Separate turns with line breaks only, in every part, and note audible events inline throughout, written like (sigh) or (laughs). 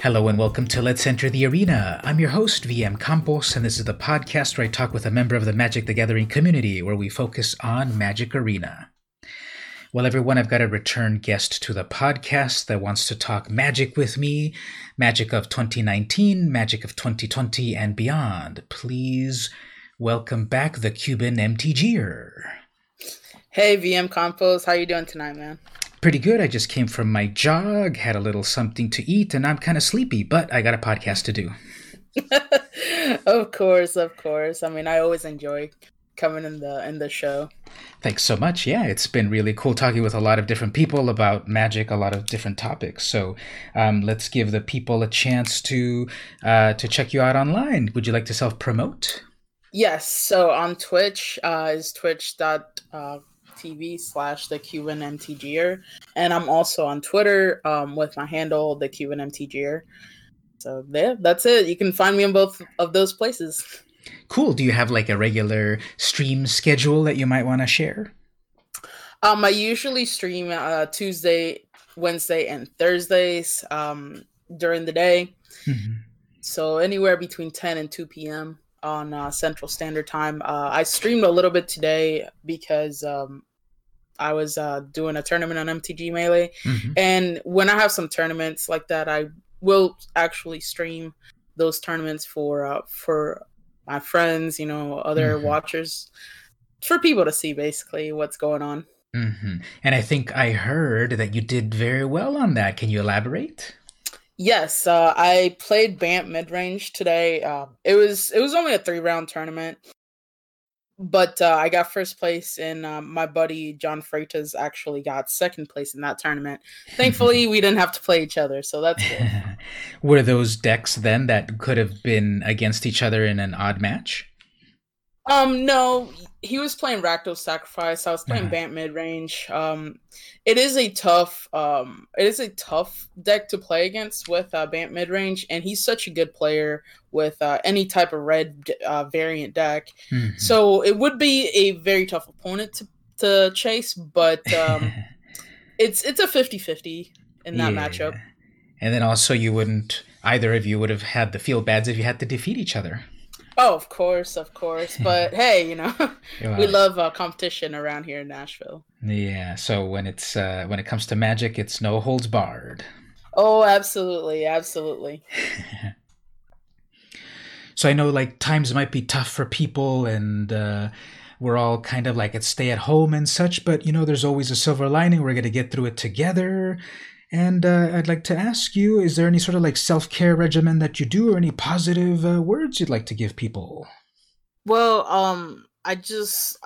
Hello and welcome to Let's Enter the Arena. I'm your host, VM Campos, and this is the podcast where I talk with a member of the Magic the Gathering community where we focus on Magic Arena. Well, everyone, I've got a return guest to the podcast that wants to talk magic with me magic of 2019, magic of 2020, and beyond. Please welcome back the Cuban MTGer.
Hey, VM Campos, how are you doing tonight, man?
Pretty good. I just came from my jog, had a little something to eat, and I'm kind of sleepy, but I got a podcast to do. (laughs)
of course, of course. I mean, I always enjoy coming in the in the show.
Thanks so much. Yeah, it's been really cool talking with a lot of different people about magic, a lot of different topics. So um, let's give the people a chance to uh, to check you out online. Would you like to self promote?
Yes. So on Twitch uh, is twitch.tv uh, slash the Cuban MTGer. And I'm also on Twitter um, with my handle, the Cuban MTGer. So yeah, that's it. You can find me in both of those places.
Cool. Do you have like a regular stream schedule that you might want to share?
Um, I usually stream uh, Tuesday, Wednesday, and Thursdays um, during the day. Mm-hmm. So anywhere between 10 and 2 p.m. on uh, Central Standard Time. Uh, I streamed a little bit today because um, I was uh, doing a tournament on MTG Melee. Mm-hmm. And when I have some tournaments like that, I will actually stream those tournaments for uh, for my friends, you know, other mm-hmm. watchers, for people to see basically what's going on.
Mm-hmm. And I think I heard that you did very well on that. Can you elaborate?
Yes, uh, I played Bant mid range today. Uh, it was it was only a three round tournament, but uh, I got first place, and um, my buddy John Freitas actually got second place in that tournament. Thankfully, we didn't have to play each other, so that's good. (laughs)
Were those decks then that could have been against each other in an odd match?
Um, no, he was playing Rakdos Sacrifice. I was playing uh-huh. Bant mid range. Um, it is a tough, um, it is a tough deck to play against with uh, Bant mid range, and he's such a good player with uh, any type of red uh, variant deck. Mm-hmm. So it would be a very tough opponent to to chase, but um, (laughs) it's it's a 50-50 in that yeah. matchup.
And then also, you wouldn't either of you would have had the feel bads if you had to defeat each other.
Oh, of course, of course. But (laughs) hey, you know, (laughs) we love uh, competition around here in Nashville.
Yeah. So when it's uh, when it comes to magic, it's no holds barred.
Oh, absolutely, absolutely. (laughs)
so I know like times might be tough for people, and uh, we're all kind of like at stay at home and such. But you know, there's always a silver lining. We're gonna get through it together. And uh, I'd like to ask you is there any sort of like self care regimen that you do or any positive uh, words you'd like to give people?
Well, um, I just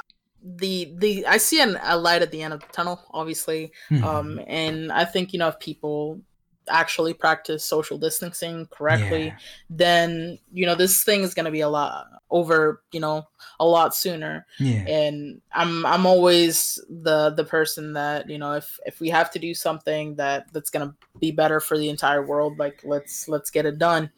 the the I see an, a light at the end of the tunnel, obviously, mm-hmm. um, and I think you know if people actually practice social distancing correctly, yeah. then you know this thing is going to be a lot over, you know, a lot sooner. Yeah. And I'm I'm always the the person that you know if if we have to do something that that's going to be better for the entire world, like let's let's get it done.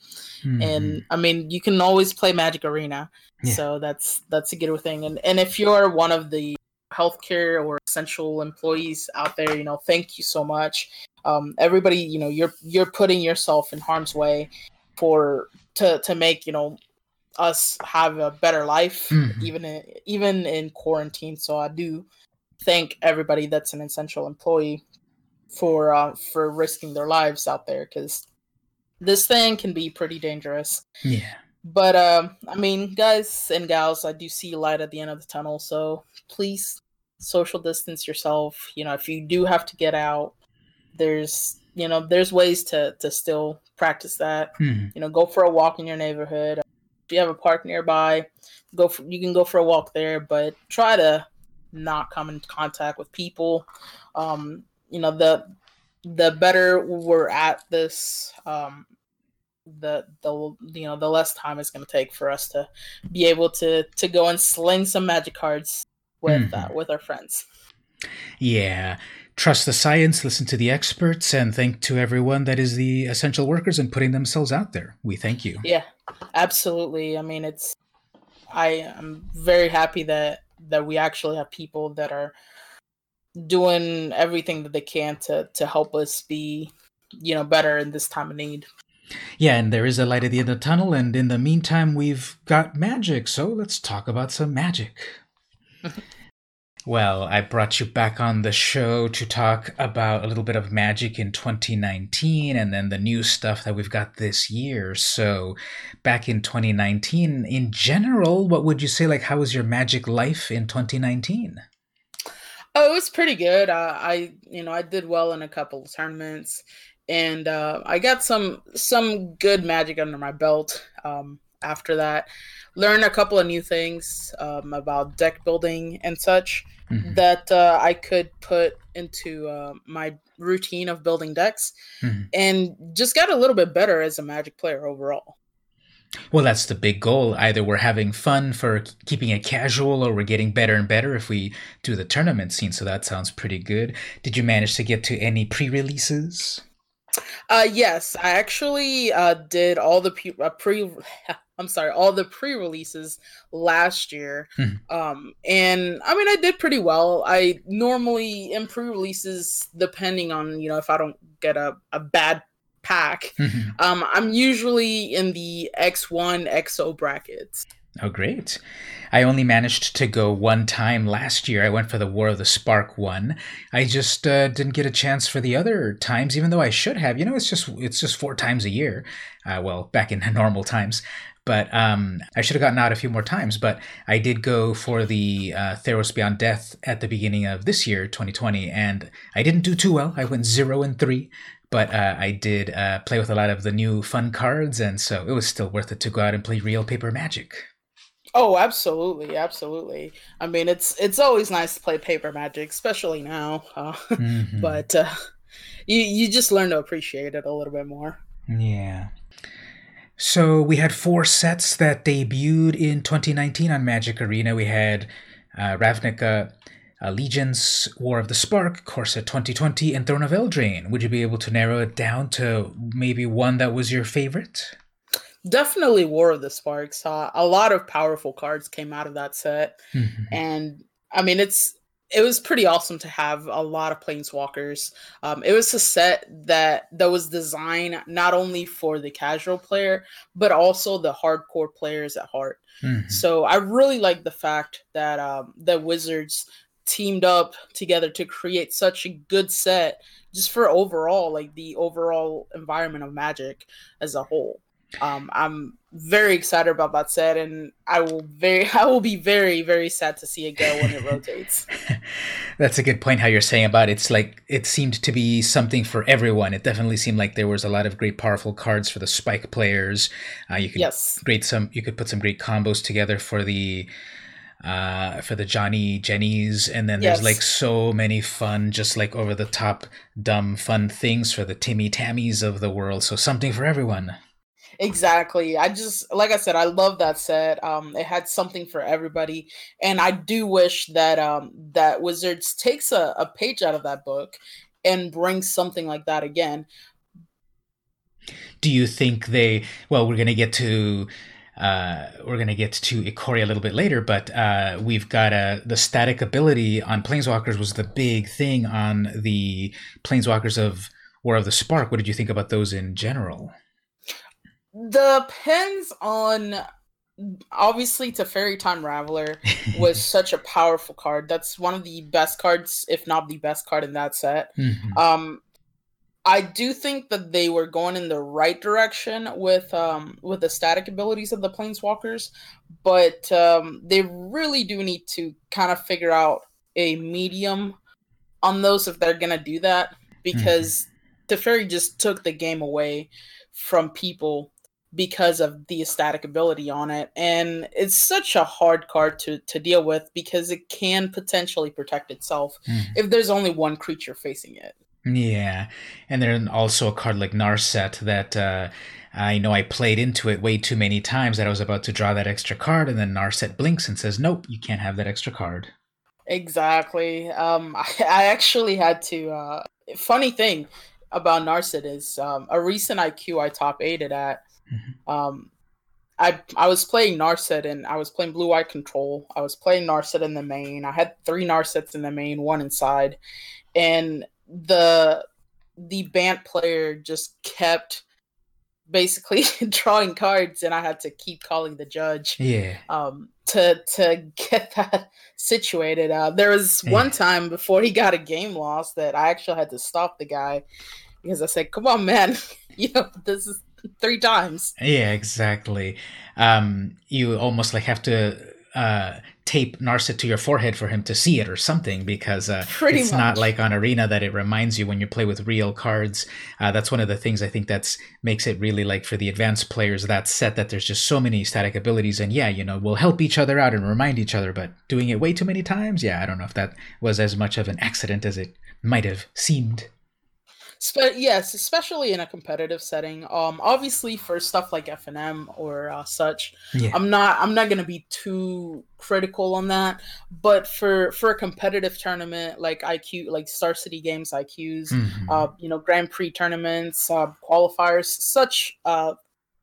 Mm-hmm. And I mean, you can always play Magic Arena, yeah. so that's that's a good thing. And and if you're one of the healthcare or essential employees out there, you know, thank you so much um, everybody you know you're you're putting yourself in harm's way for to to make you know us have a better life mm-hmm. even in, even in quarantine. So i do thank everybody that's an essential employee for uh, for risking their lives out there because this thing can be pretty dangerous.
Yeah.
But um i mean guys and gals i do see light at the end of the tunnel. So please social distance yourself. You know if you do have to get out there's you know there's ways to to still practice that. Mm-hmm. you know go for a walk in your neighborhood. If you have a park nearby go for, you can go for a walk there but try to not come in contact with people. Um you know the the better we're at this um the the you know the less time it's going to take for us to be able to to go and sling some magic cards with mm-hmm. uh, with our friends.
Yeah trust the science, listen to the experts, and thank to everyone that is the essential workers and putting themselves out there. We thank you.
Yeah, absolutely. I mean, it's I am very happy that that we actually have people that are doing everything that they can to to help us be, you know, better in this time of need.
Yeah, and there is a light at the end of the tunnel, and in the meantime, we've got magic, so let's talk about some magic. (laughs) well, I brought you back on the show to talk about a little bit of magic in 2019 and then the new stuff that we've got this year. So, back in 2019, in general, what would you say? Like, how was your magic life in 2019?
Oh, it was pretty good. Uh, I, you know, I did well in a couple tournaments and uh, I got some some good magic under my belt. Um, after that, Learn a couple of new things um, about deck building and such mm-hmm. that uh, I could put into uh, my routine of building decks, mm-hmm. and just got a little bit better as a Magic player overall.
Well, that's the big goal. Either we're having fun for keeping it casual, or we're getting better and better if we do the tournament scene. So that sounds pretty good. Did you manage to get to any pre-releases?
Uh, yes, I actually uh, did all the pre, uh, pre (laughs) I'm sorry, all the pre-releases last year. Hmm. Um, and I mean, I did pretty well. I normally in pre-releases, depending on you know if I don't get a, a bad pack, mm-hmm. um, I'm usually in the X1 XO brackets.
Oh, great. I only managed to go one time last year. I went for the War of the Spark one. I just uh, didn't get a chance for the other times, even though I should have. You know, it's just it's just four times a year. Uh, well, back in (laughs) normal times. But um, I should have gotten out a few more times. But I did go for the uh, Theros Beyond Death at the beginning of this year, 2020, and I didn't do too well. I went zero and three but uh, I did uh, play with a lot of the new fun cards, and so it was still worth it to go out and play real paper magic.
Oh, absolutely, absolutely. I mean, it's it's always nice to play paper magic, especially now. Uh, (laughs) mm-hmm. But uh, you you just learn to appreciate it a little bit more.
Yeah. So we had four sets that debuted in 2019 on Magic Arena. We had uh, Ravnica Allegiance, War of the Spark, Core Set 2020, and Throne of Eldraine. Would you be able to narrow it down to maybe one that was your favorite?
definitely War of the Sparks. Uh, a lot of powerful cards came out of that set, mm-hmm. and I mean it's it was pretty awesome to have a lot of planeswalkers. Um, it was a set that that was designed not only for the casual player but also the hardcore players at heart. Mm-hmm. So I really like the fact that um, the Wizards teamed up together to create such a good set just for overall like the overall environment of magic as a whole um, I'm very excited about that set, and I will very (laughs) I will be very very sad to see it go when it (laughs) rotates.
That's a good point. How you're saying about it. it's like it seemed to be something for everyone. It definitely seemed like there was a lot of great powerful cards for the spike players. Uh, you could yes. great some you could put some great combos together for the uh, for the Johnny Jennies, and then yes. there's like so many fun, just like over the top, dumb, fun things for the Timmy Tammies of the world. So something for everyone.
Exactly. I just like I said, I love that set. Um, it had something for everybody, and I do wish that um that Wizards takes a, a page out of that book and brings something like that again.
Do you think they? Well, we're gonna get to uh, we're to get to Ikoria a little bit later, but uh, we've got a, the static ability on Planeswalkers was the big thing on the Planeswalkers of War of the Spark. What did you think about those in general?
Depends on obviously Teferi Time Raveler was (laughs) such a powerful card. That's one of the best cards, if not the best card in that set. Mm-hmm. Um I do think that they were going in the right direction with um with the static abilities of the planeswalkers, but um they really do need to kind of figure out a medium on those if they're gonna do that because mm-hmm. Teferi just took the game away from people because of the static ability on it and it's such a hard card to to deal with because it can potentially protect itself mm. if there's only one creature facing it
yeah and then also a card like narset that uh I know I played into it way too many times that I was about to draw that extra card, and then Narset blinks and says, "Nope, you can't have that extra card."
Exactly. Um, I, (laughs) I actually had to. Uh, funny thing about Narset is um, a recent IQ I top eighted at. Mm-hmm. Um, I I was playing Narset and I was playing Blue Eye Control. I was playing Narset in the main. I had three Narsets in the main, one inside, and the the Bant player just kept basically (laughs) drawing cards and I had to keep calling the judge.
Yeah.
Um to to get that (laughs) situated. Uh there was one time before he got a game loss that I actually had to stop the guy because I said, "Come on, man. (laughs) you know, this is three times."
Yeah, exactly. Um you almost like have to uh, tape Narset to your forehead for him to see it or something because uh, it's much. not like on Arena that it reminds you when you play with real cards. Uh, that's one of the things I think that's makes it really like for the advanced players that set that there's just so many static abilities and yeah, you know, we'll help each other out and remind each other, but doing it way too many times, yeah, I don't know if that was as much of an accident as it might have seemed.
Spe- yes, especially in a competitive setting. Um, obviously for stuff like FNM or uh, such, yeah. I'm not I'm not gonna be too critical on that. But for for a competitive tournament like IQ, like Star City Games IQs, mm-hmm. uh, you know, Grand Prix tournaments, uh, qualifiers, such uh,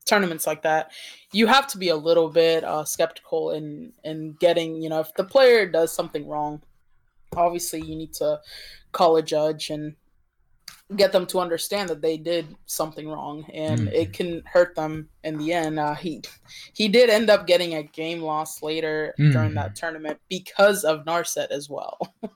tournaments like that, you have to be a little bit uh, skeptical in in getting, you know, if the player does something wrong, obviously you need to call a judge and get them to understand that they did something wrong and mm-hmm. it can hurt them in the end. Uh, he he did end up getting a game loss later mm-hmm. during that tournament because of narset as well. (laughs)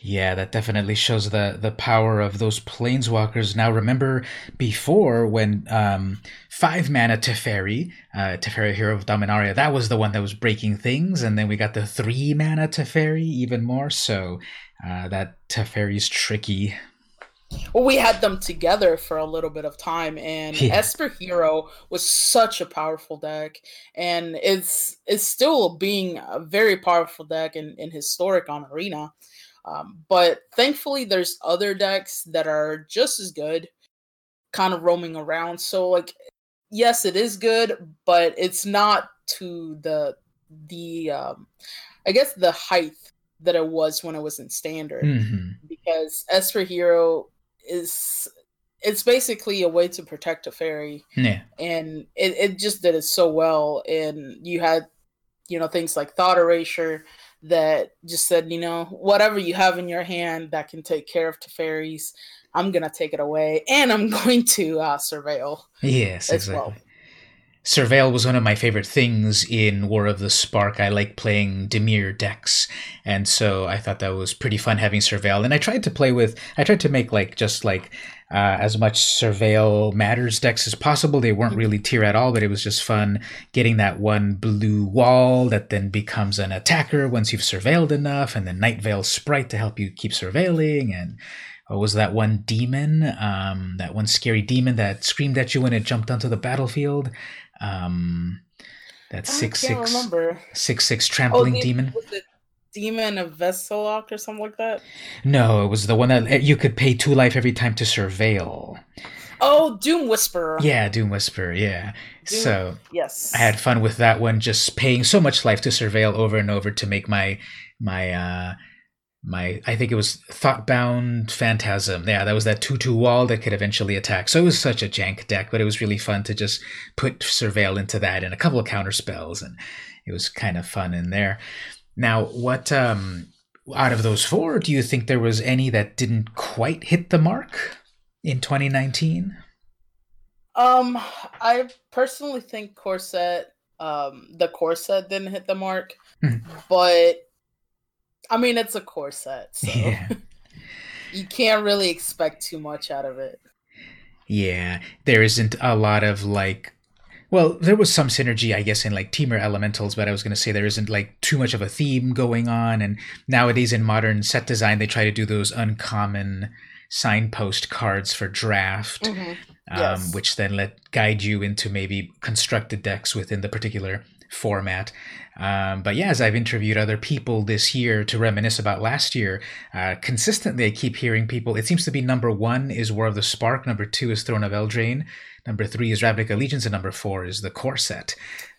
Yeah that definitely shows the the power of those planeswalkers. Now remember before when um five mana teferi uh teferi hero of dominaria that was the one that was breaking things and then we got the three mana teferi even more. So uh that teferi's tricky
well, we had them together for a little bit of time, and yeah. Esper Hero was such a powerful deck, and it's it's still being a very powerful deck in, in historic on Arena. Um, but thankfully, there's other decks that are just as good, kind of roaming around. So, like, yes, it is good, but it's not to the the um, I guess the height that it was when it was in standard. Mm-hmm. Because Esper Hero is it's basically a way to protect Teferi.
Yeah.
And it, it just did it so well. And you had, you know, things like thought erasure that just said, you know, whatever you have in your hand that can take care of Teferi, I'm gonna take it away and I'm (laughs) going to uh surveil.
Yes, exactly. Well. Surveil was one of my favorite things in War of the Spark. I like playing Dimir decks, and so I thought that was pretty fun having Surveil. And I tried to play with, I tried to make like just like uh, as much Surveil matters decks as possible. They weren't really tier at all, but it was just fun getting that one blue wall that then becomes an attacker once you've surveilled enough, and the Nightveil Sprite to help you keep surveilling, and what was that one demon? Um, that one scary demon that screamed at you when it jumped onto the battlefield. Um, that six six six six trampling oh, demon.
Was it demon of Veselok or something like that?
No, it was the one that you could pay two life every time to surveil.
Oh, Doom Whisperer.
Yeah, Doom Whisperer. Yeah. Doom, so
yes,
I had fun with that one. Just paying so much life to surveil over and over to make my my uh my I think it was Thoughtbound Phantasm. Yeah, that was that two two wall that could eventually attack. So it was such a jank deck, but it was really fun to just put Surveil into that and a couple of counter spells, and it was kind of fun in there. Now, what um out of those four, do you think there was any that didn't quite hit the mark in 2019?
Um, I personally think Core Set, um, the Core Set didn't hit the mark, mm-hmm. but I mean, it's a core set, so (laughs) yeah. (laughs) you can't really expect too much out of it.
Yeah, there isn't a lot of like well, there was some synergy, I guess, in like Temur Elementals, but I was going to say there isn't like too much of a theme going on. And nowadays in modern set design, they try to do those uncommon signpost cards for draft, mm-hmm. um, yes. which then let guide you into maybe constructed decks within the particular format. Um, but yeah, as I've interviewed other people this year to reminisce about last year, uh, consistently I keep hearing people. It seems to be number one is War of the Spark, number two is Throne of Eldraine, number three is Ravnica Allegiance, and number four is the core set.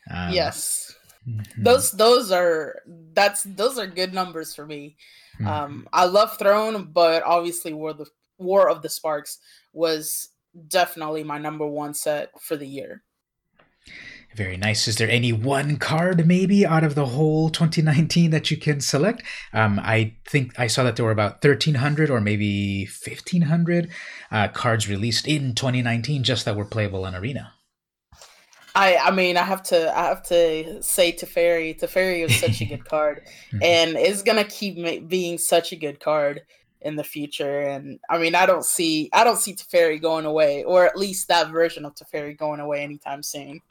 Um, yes, mm-hmm. those those are that's those are good numbers for me. Mm-hmm. Um, I love Throne, but obviously War of the War of the Sparks was definitely my number one set for the year.
Very nice. Is there any one card maybe out of the whole 2019 that you can select? Um, I think I saw that there were about 1,300 or maybe 1,500 uh, cards released in 2019 just that were playable in Arena.
I I mean I have to I have to say Teferi Teferi is such a good (laughs) card, mm-hmm. and it's gonna keep ma- being such a good card in the future. And I mean I don't see I don't see Teferi going away, or at least that version of Teferi going away anytime soon.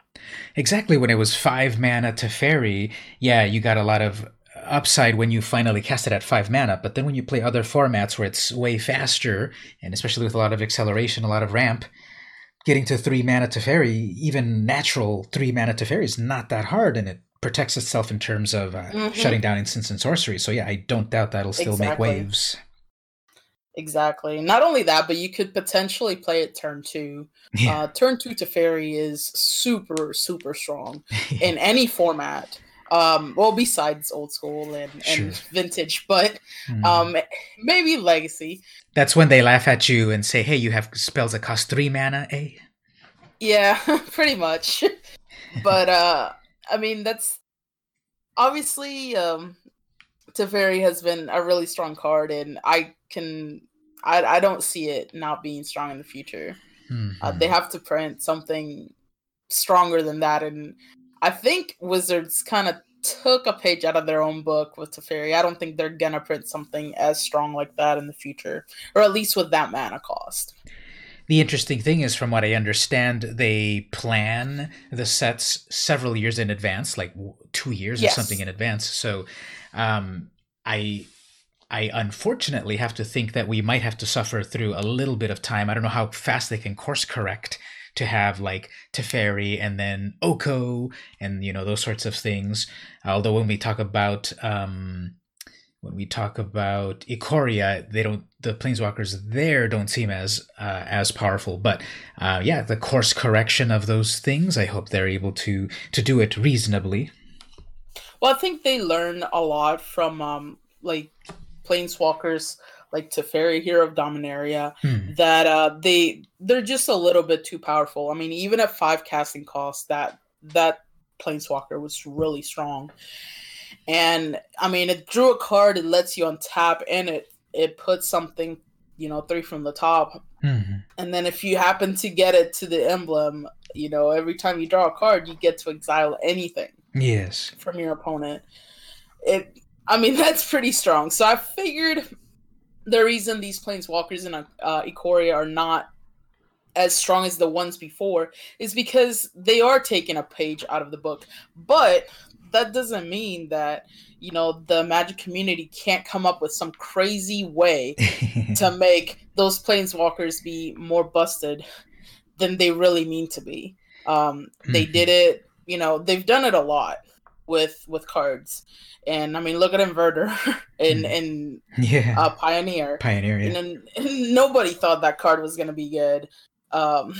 Exactly when it was five mana to Teferi, yeah, you got a lot of upside when you finally cast it at five mana. But then when you play other formats where it's way faster, and especially with a lot of acceleration, a lot of ramp, getting to three mana to Teferi, even natural three mana to Teferi, is not that hard, and it protects itself in terms of uh, mm-hmm. shutting down instants and sorcery. So yeah, I don't doubt that'll still exactly. make waves.
Exactly. Not only that, but you could potentially play it turn two. (laughs) Yeah. Uh, turn two Teferi is super, super strong (laughs) in any format. Um, well, besides old school and, sure. and vintage, but mm. um, maybe legacy.
That's when they laugh at you and say, "Hey, you have spells that cost three mana, eh?"
Yeah, (laughs) pretty much. but uh, I mean, that's obviously um, Teferi has been a really strong card, and I can I I don't see it not being strong in the future. Mm-hmm. Uh, they have to print something stronger than that, and I think Wizards kind of took a page out of their own book with Teferi. I don't think they're gonna print something as strong like that in the future, or at least with that mana cost.
The interesting thing is, from what I understand, they plan the sets several years in advance, like two years yes. or something in advance. So, um, I I unfortunately have to think that we might have to suffer through a little bit of time. I don't know how fast they can course correct to have like Teferi and then Oko and you know those sorts of things. Although when we talk about um, when we talk about Ikoria, they don't the planeswalkers there don't seem as uh, as powerful. But uh, yeah, the course correction of those things, I hope they're able to to do it reasonably.
Well, I think they learn a lot from um, like planeswalkers like Teferi Hero of Dominaria hmm. that uh, they they're just a little bit too powerful. I mean, even at five casting costs, that that planeswalker was really strong. And I mean, it drew a card, it lets you untap, and it it puts something, you know, three from the top. Mm-hmm. And then if you happen to get it to the emblem, you know, every time you draw a card, you get to exile anything.
Yes.
From your opponent. It I mean, (laughs) that's pretty strong. So I figured the reason these planeswalkers in uh, Ikoria are not as strong as the ones before is because they are taking a page out of the book. But that doesn't mean that you know the magic community can't come up with some crazy way (laughs) to make those planeswalkers be more busted than they really mean to be. Um, they mm-hmm. did it, you know, they've done it a lot with with cards. And I mean, look at Inverter (laughs) and and (laughs) yeah, uh, Pioneer.
Pioneer, yeah.
And, and (laughs) nobody thought that card was gonna be good. Um,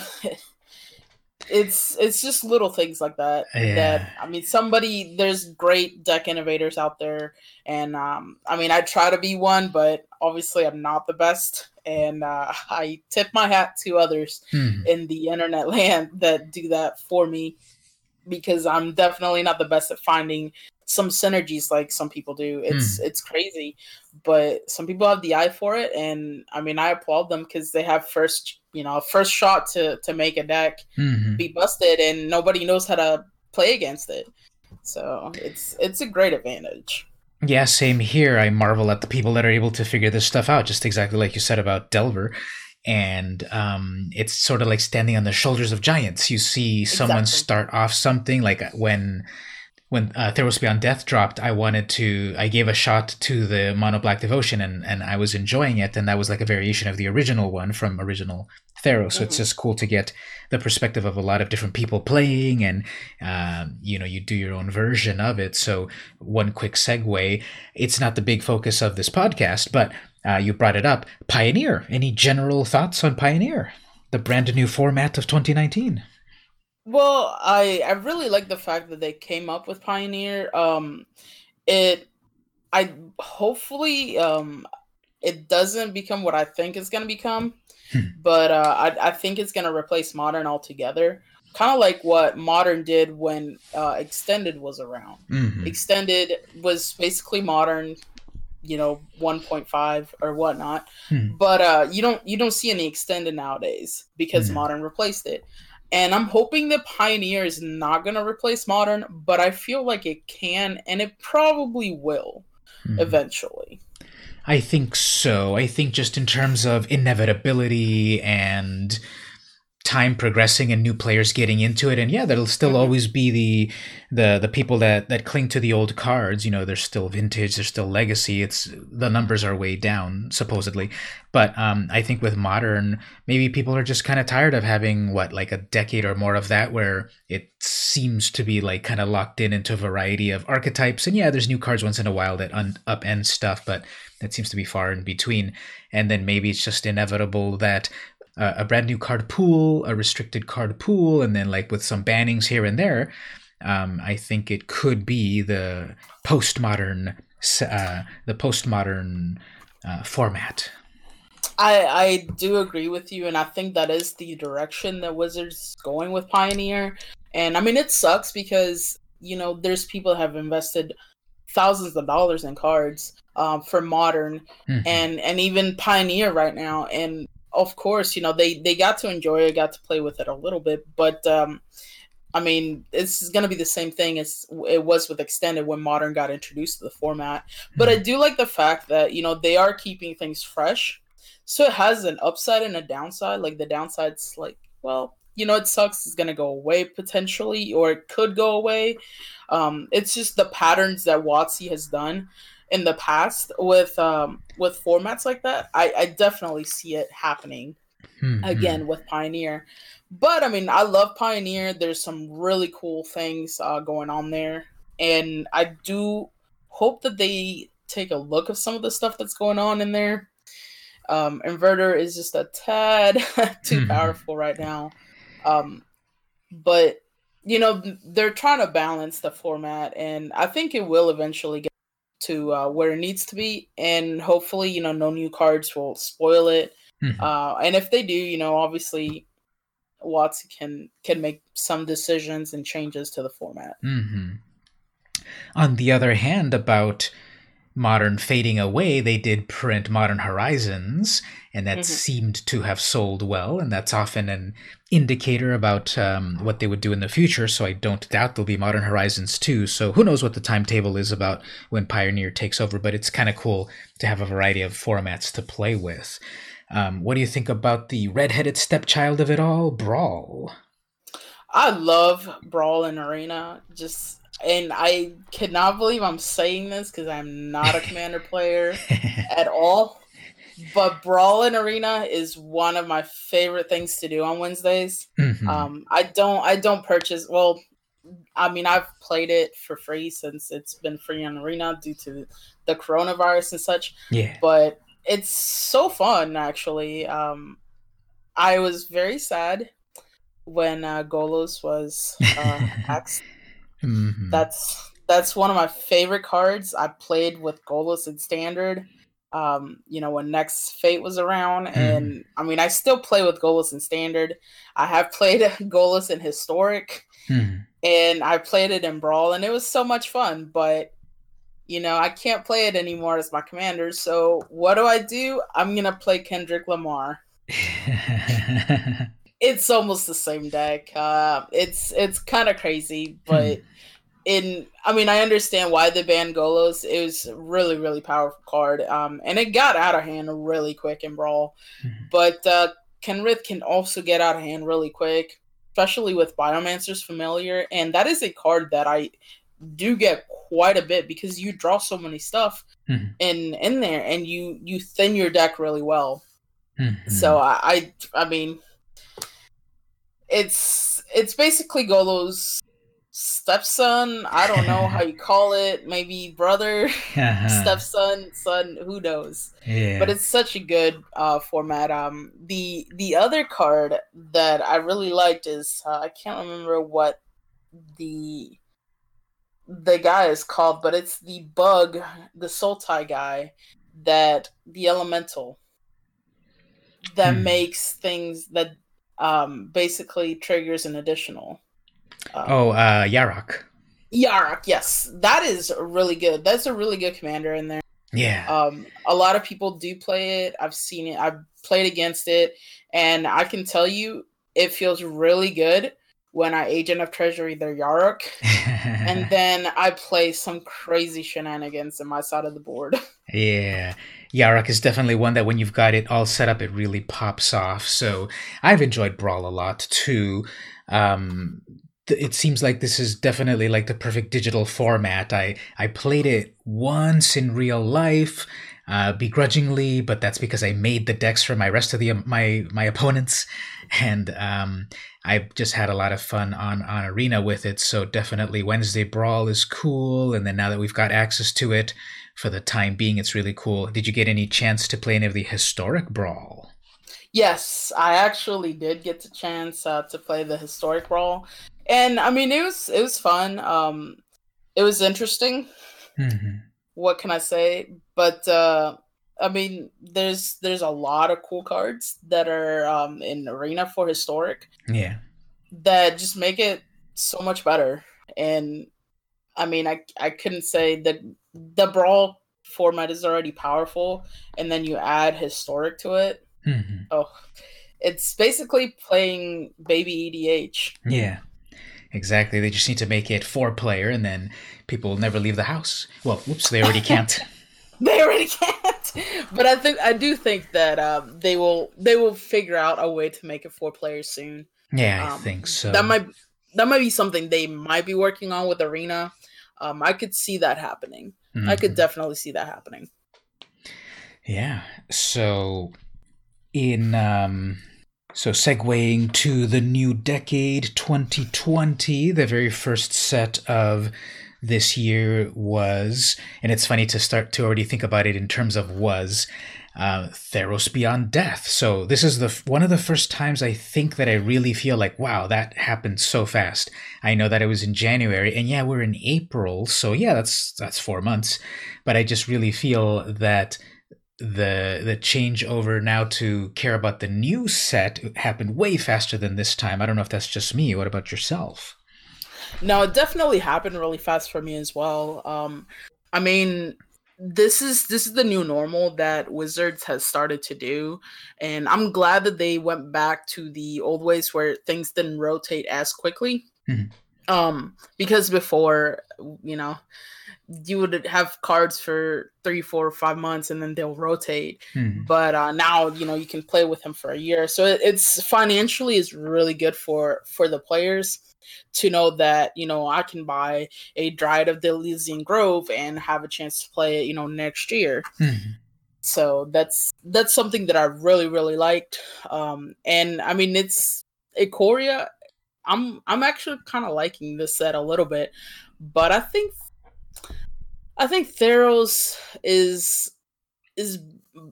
it's it's just little things like that. Yeah. That I mean, somebody there's great deck innovators out there, and um, I mean, I try to be one, but obviously, I'm not the best. And uh, I tip my hat to others hmm. in the internet land that do that for me because I'm definitely not the best at finding some synergies like some people do. It's mm. it's crazy, but some people have the eye for it, and I mean I applaud them because they have first you know first shot to to make a deck mm-hmm. be busted, and nobody knows how to play against it. So it's it's a great advantage.
Yeah, same here. I marvel at the people that are able to figure this stuff out. Just exactly like you said about Delver and um, it's sort of like standing on the shoulders of giants. You see someone exactly. start off something like when when uh, Theros Beyond Death dropped, I wanted to, I gave a shot to the Mono Black Devotion and, and I was enjoying it. And that was like a variation of the original one from original Theros. So mm-hmm. it's just cool to get the perspective of a lot of different people playing and, uh, you know, you do your own version of it. So one quick segue, it's not the big focus of this podcast, but uh, you brought it up. Pioneer. Any general thoughts on Pioneer, the brand new format of 2019?
Well, I I really like the fact that they came up with Pioneer. Um, it, I hopefully um, it doesn't become what I think it's gonna become, hmm. but uh, I I think it's gonna replace Modern altogether. kind of like what modern did when uh, extended was around.
Mhm.
Extended was basically modern, you know, 1.5 or whatnot.
Hmm.
But uh, you don't you don't see any extended nowadays because
Mhm.
modern replaced it. And I'm hoping that Pioneer is not going to replace modern, but I feel like it can, and it probably will
Mhm.
eventually.
I think so. I think just in terms of inevitability and time progressing and new players getting into it. And yeah there'll still
Mhm.
always be the the the people that that cling to the old cards. You know they're still vintage they're still legacy. It's the numbers are way down supposedly. But um i think with modern maybe people are just kind of tired of having what like a decade or more of that where it seems to be like kind of locked in into a variety of archetypes. And yeah there's new cards once in a while that un- upend stuff but that seems to be far in between. And then maybe it's just inevitable that uh, a brand new card pool, a restricted card pool, and then like with some bannings here and there, um, I think it could be the postmodern, uh, the postmodern uh, format.
I I do agree with you, and I think that is the direction that Wizards is going with Pioneer. And I mean, it sucks because you know there's people have invested thousands of dollars in cards um, for Modern
Mhm.
and and even Pioneer right now. And of course, you know they they got to enjoy it, got to play with it a little bit, but um, I mean, this is going to be the same thing as it was with Extended when Modern got introduced to the format. But I do like the fact that you know they are keeping things fresh, so it has an upside and a downside. Like the downside's like, well, you know, it sucks. It's going to go away potentially, or it could go away. Um, it's just the patterns that WotC has done in the past with um, with formats like that. I, I definitely see it happening
Mhm.
again with Pioneer. But I mean, I love Pioneer. There's some really cool things uh, going on there, and I do hope that they take a look of some of the stuff that's going on in there. Um, Inverter is just a tad (laughs) too
Mhm.
powerful right now, um, but you know they're trying to balance the format, and I think it will eventually get to uh, where it needs to be, and hopefully, you know, no new cards will spoil it.
Mhm.
Uh, and if they do, you know, obviously WotC can can make some decisions and changes to the format.
hmm On the other hand, about modern fading away, they did print Modern Horizons, and that
Mhm.
seemed to have sold well, and that's often an indicator about um, what they would do in the future. So I don't doubt there'll be Modern Horizons too. So who knows what the timetable is about when Pioneer takes over, but it's kind of cool to have a variety of formats to play with. Um, what do you think about the redheaded stepchild of it all, Brawl?
I love Brawl and Arena. Just and I cannot believe I'm saying this because I'm not a commander player (laughs) at all. But Brawl and Arena is one of my favorite things to do on Wednesdays.
Mhm.
Um, I don't I don't purchase well I mean I've played it for free since it's been free on Arena due to the coronavirus and such.
yeah.
but it's so fun actually. Um, I was very sad when uh, Golos was uh, (laughs) axed.
Mhm.
That's that's one of my favorite cards. I played with Golos in Standard. Um, you know when Next Fate was around, and I mean I still play with Golos in Standard. I have (laughs) played Golos in Historic,
Mhm.
and I played it in Brawl, and it was so much fun. But you know, I can't play it anymore as my commander. So what do I do? I'm gonna play Kendrick Lamar. (laughs) It's almost the same deck. Uh, it's it's kind of crazy, but in I mean, I understand why they banned Golos. It was a really really powerful card, um, and it got out of hand really quick in Brawl.
Mhm.
But uh, Kenrith can also get out of hand really quick, especially with Biomancer's Familiar, and that is a card that I do get quite a bit because you draw so many stuff
Mhm.
in in there, and you you thin your deck really well.
Mhm.
So I, I I mean it's it's basically Golo's stepson. I don't know how you call it, maybe brother, (laughs) (laughs) stepson, son, who knows.
yeah.
But it's such a good uh format. Um the the other card that I really liked is uh, I can't remember what the the guy is called, but it's the bug, the Sultai guy that the elemental that
Hmm.
makes things that um, basically triggers an additional.
Um, oh, uh, Yarok.
Yarok, yes, that is really good. That's a really good commander in there.
Yeah.
Um, a lot of people do play it. I've seen it. I've played against it, and I can tell you, it feels really good when I agent of treachery their Yarok, (laughs) and then I play some crazy shenanigans in my side of the board. (laughs)
yeah, Yarok is definitely one that when you've got it all set up, it really pops off. So I've enjoyed Brawl a lot too. Um, it seems like this is definitely like the perfect digital format. I I played it once in real life, uh, begrudgingly, but that's because I made the decks for my rest of the my my (laughs) opponents, and um, I just had a lot of fun on on Arena with it. So definitely Wednesday Brawl is cool, and then now that we've got access to it for the time being, it's really cool. Did you get any chance to play any of the historic Brawl?
Yes, I actually did get the chance uh, to play the historic Brawl, and I mean it was it was fun. Um, it was interesting. Mm-hmm. What can I say? But uh, I mean, there's there's a lot of cool cards that are um, in Arena for historic.
Yeah,
that just make it so much better. And I mean, I I couldn't say that the brawl format is already powerful, and then you add historic to it. Mm-hmm. Oh, it's basically playing baby EDH.
Yeah. Exactly. They just need to make it four player and then people will never leave the house. Well, whoops, they already can't. (laughs)
they already can't. But I think I do think that um, they will they will figure out a way to make it four players soon.
Yeah, um, I think so.
That might that might be something they might be working on with Arena. Um, I could see that happening. Mm-hmm. I could mm-hmm. definitely see that happening.
Yeah. So in um so, segueing to the new decade, 2020, the very first set of this year was, and it's funny to start to already think about it in terms of was, uh, Theros Beyond Death. So this is the one of the first times I think that I really feel like, wow, that happened so fast. I know that it was in January, and yeah, we're in April, so yeah, that's that's four months. But I just really feel that the the change over now to care about the new set happened way faster than this time. I don't know if that's just me. What about yourself?
No, it definitely happened really fast for me as well. Um, I mean, this is this is the new normal that Wizards has started to do, and I'm glad that they went back to the old ways where things didn't rotate as quickly. Mm-hmm. Um, because before, you know, you would have cards for three, four, five months, and then they'll rotate. Mm-hmm. But uh, now, you know, you can play with them for a year, so it, it's financially is really good for for the players to know that you know I can buy a Dryad of the Elysian Grove and have a chance to play it, you know, next year. Mm-hmm. So that's that's something that I really really liked, um, and I mean it's Ikoria. I'm I'm actually kind of liking this set a little bit, but I think I think Theros is is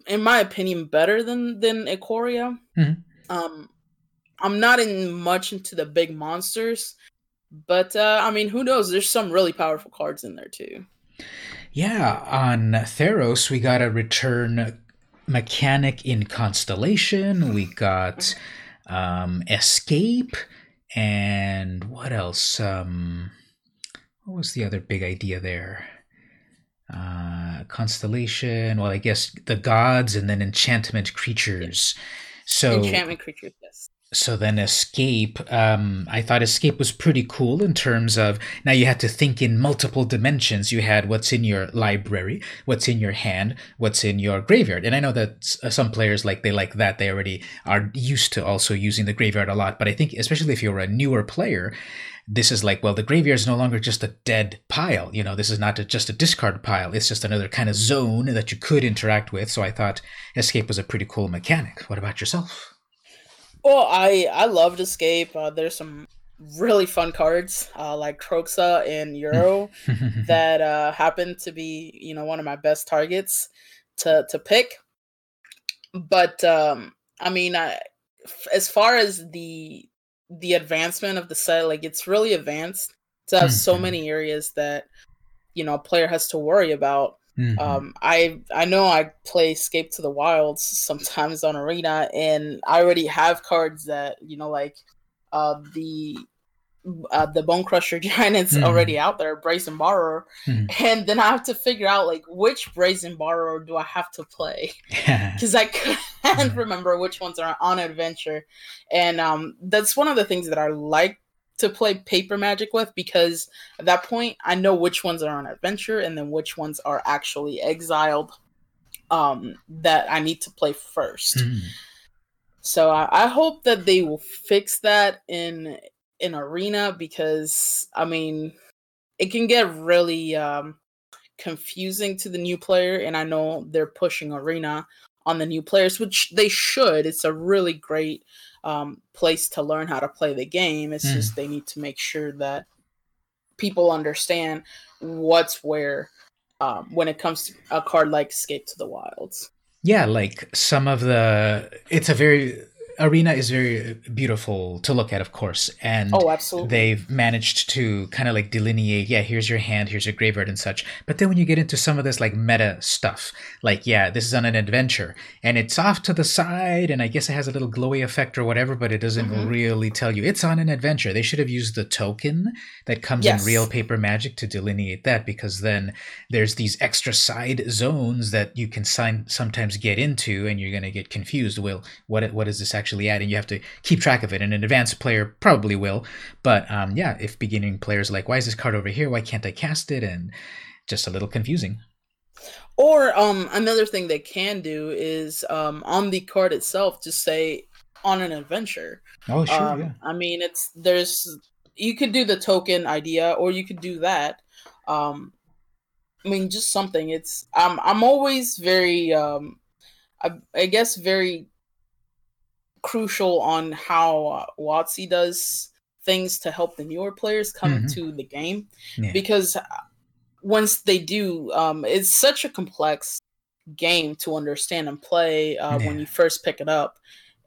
in my opinion better than than Ikoria. Mm-hmm. Um, I'm not in much into the big monsters, but uh, I mean, who knows? There's some really powerful cards in there too.
Yeah, on Theros we got a return mechanic in Constellation. We got um, Escape, and what else? Um, what was the other big idea there? uh, constellation. Well, I guess the gods and then enchantment creatures. So
enchantment creatures.
So then escape. Um, I thought escape was pretty cool in terms of now you had to think in multiple dimensions. You had what's in your library, what's in your hand, what's in your graveyard. And I know that uh, some players like they like that. They already are used to also using the graveyard a lot. But I think especially if you're a newer player, this is like, well, the graveyard is no longer just a dead pile. You know, this is not a, just a discard pile. It's just another kind of zone that you could interact with. So I thought Escape was a pretty cool mechanic. What about yourself?
Well, I I loved Escape. Uh, there's some really fun cards uh, like Kroxa and Uro (laughs) that uh, happen to be you know one of my best targets to to pick. But um, I mean, I, as far as the the advancement of the set like it's really advanced to have so many areas that you know a player has to worry about Mm-hmm. Um, I I know I play Escape to the Wilds sometimes on Arena, and I already have cards that you know like uh, the uh, the Bonecrusher (laughs) Giant is mm. already out there, Brazen Borrower, mm. and then I have to figure out like which Brazen Borrower do I have to play (laughs) because I can't remember which ones are on adventure, and um, that's one of the things that I like to play paper magic with because at that point I know which ones are on adventure and then which ones are actually exiled um, that I need to play first. Mm. So I, I hope that they will fix that in in arena because I mean it can get really um, confusing to the new player, and I know they're pushing arena on the new players, which they should. It's a really great um, place to learn how to play the game. It's mm. just they need to make sure that people understand what's where um, when it comes to a card like Escape to the Wilds.
Yeah, like some of the. It's a very arena is very beautiful to look at, of course, and
oh, absolutely,
they've managed to kind of like delineate. Yeah, here's your hand, here's your graveyard, and such. But then when you get into some of this like meta stuff, like yeah, this is on an adventure, and it's off to the side, and I guess it has a little glowy effect or whatever, but it doesn't mm-hmm. really tell you it's on an adventure. They should have used the token that comes yes. in real paper magic to delineate that, because then there's these extra side zones that you can sign sometimes get into, and you're gonna get confused. Well, what what is this actually? Actually adding. You have to keep track of it. And an advanced player probably will. But um, yeah, if beginning players like, why is this card over here? Why can't I cast it? And just a little confusing.
Or um, another thing they can do is um, on the card itself, just say on an adventure.
Oh, sure. Um, yeah. I
mean, it's there's you could do the token idea, or you could do that. Um, I mean, just something. It's I'm I'm always very um, I, I guess very crucial on how uh, WotC does things to help the newer players come mm-hmm. to the game yeah. because uh, once they do, um, it's such a complex game to understand and play uh, yeah. when you first pick it up.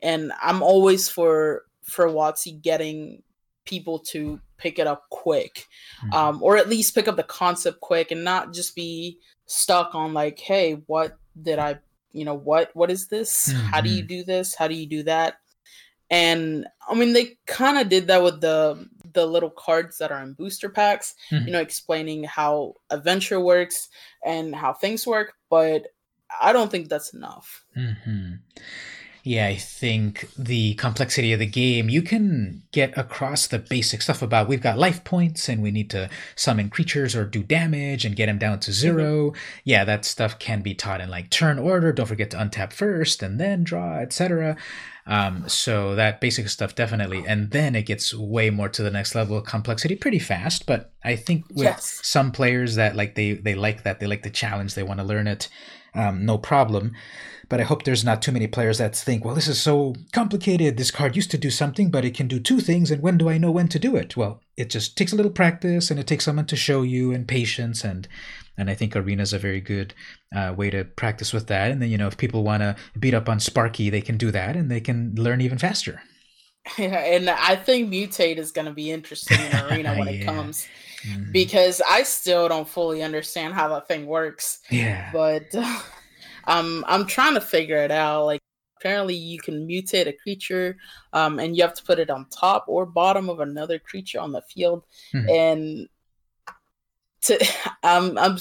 And I'm always for for WotC getting people to pick it up quick, mm-hmm. um, or at least pick up the concept quick, and not just be stuck on like, hey, what did I you know what what is this mm-hmm. how do you mm-hmm. do this how do you do that and i mean they kind of did that with the the little cards that are in booster packs mm-hmm. you know explaining how adventure works and how things work but i don't think that's enough
mm-hmm. Yeah, I think the complexity of the game, you can get across the basic stuff about we've got life points and we need to summon creatures or do damage and get them down to 0 mm-hmm. Yeah, that stuff can be taught in like turn order. Don't forget to untap first and then draw, etc. Um, so that basic stuff definitely, and then it gets way more to the next level of complexity pretty fast. But I think with yes. some players that like they they like that, they like the challenge, they want to learn it, um, no problem. But I hope there's not too many players that think, well, this is so complicated. This card used to do something, but it can do two things. And when do I know when to do it? Well, it just takes a little practice and it takes someone to show you and patience. And, and I think Arena is a very good uh, way to practice with that. And then, you know, if people want to beat up on Sparky, they can do that and they can learn even faster. (laughs)
Yeah, and I think Mutate is going to be interesting in Arena when (laughs) yeah. it comes. Mm-hmm. Because I still don't fully understand how that thing works.
Yeah.
But uh, (laughs) I'm I'm trying to figure it out. Like apparently you can mutate a creature, um, and you have to put it on top or bottom of another creature on the field, mm-hmm. and to um, (laughs) I'm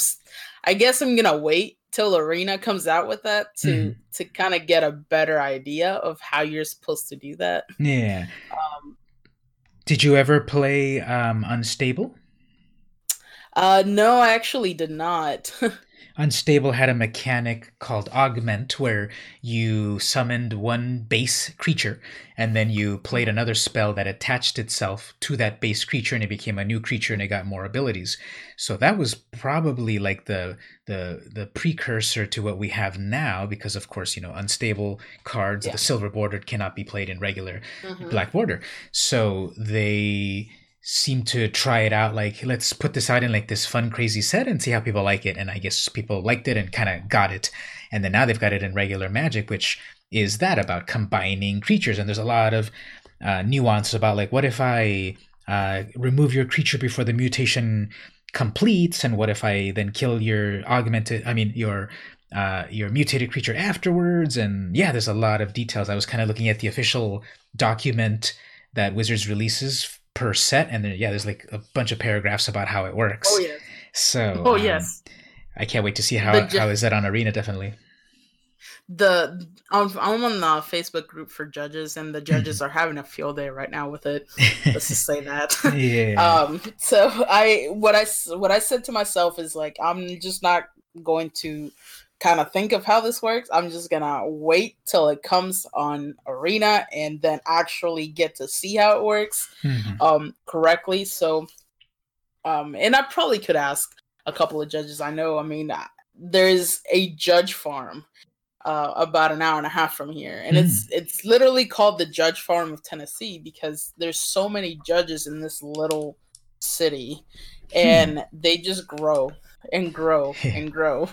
I guess I'm gonna wait till Arena comes out with that to mm-hmm. to kind of get a better idea of how you're supposed to do that.
Yeah. Um, did you ever play um, Unstable?
Uh, no, I actually did not. (laughs)
Unstable had a mechanic called Augment, where you summoned one base creature and then you played another spell that attached itself to that base creature and it became a new creature and it got more abilities. So that was probably like the the the precursor to what we have now, because of course, you know, unstable cards, yeah. the silver bordered cannot be played in regular mm-hmm. black border. So they seem to try it out like let's put this out in like this fun crazy set and see how people like it. And i guess people liked it and kind of got it. And then now they've got it in regular magic which is that about combining creatures. And there's a lot of uh, nuance about like what if i uh, remove your creature before the mutation completes? And what if i then kill your augmented i mean your uh, your mutated creature afterwards? And yeah there's a lot of details. I was kind of looking at the official document that wizards releases per set and then yeah there's like a bunch of paragraphs about how it works
oh yes
so
oh um, yes
i can't wait to see how ju- how is that on arena definitely
the I'm, I'm on the Facebook group for judges, and the judges (laughs) are having a field day right now with it. (laughs) Let's just say that. (laughs)
yeah.
Um. So I what I what I said to myself is like I'm just not going to kind of think of how this works. I'm just gonna wait till it comes on Arena and then actually get to see how it works mm-hmm. um correctly. So um and I probably could ask a couple of judges I know. I mean there's a judge farm uh, about an hour and a half from here, and mm. it's it's literally called the Judge Farm of Tennessee because there's so many judges in this little city, hmm. and they just grow and grow (laughs) and grow.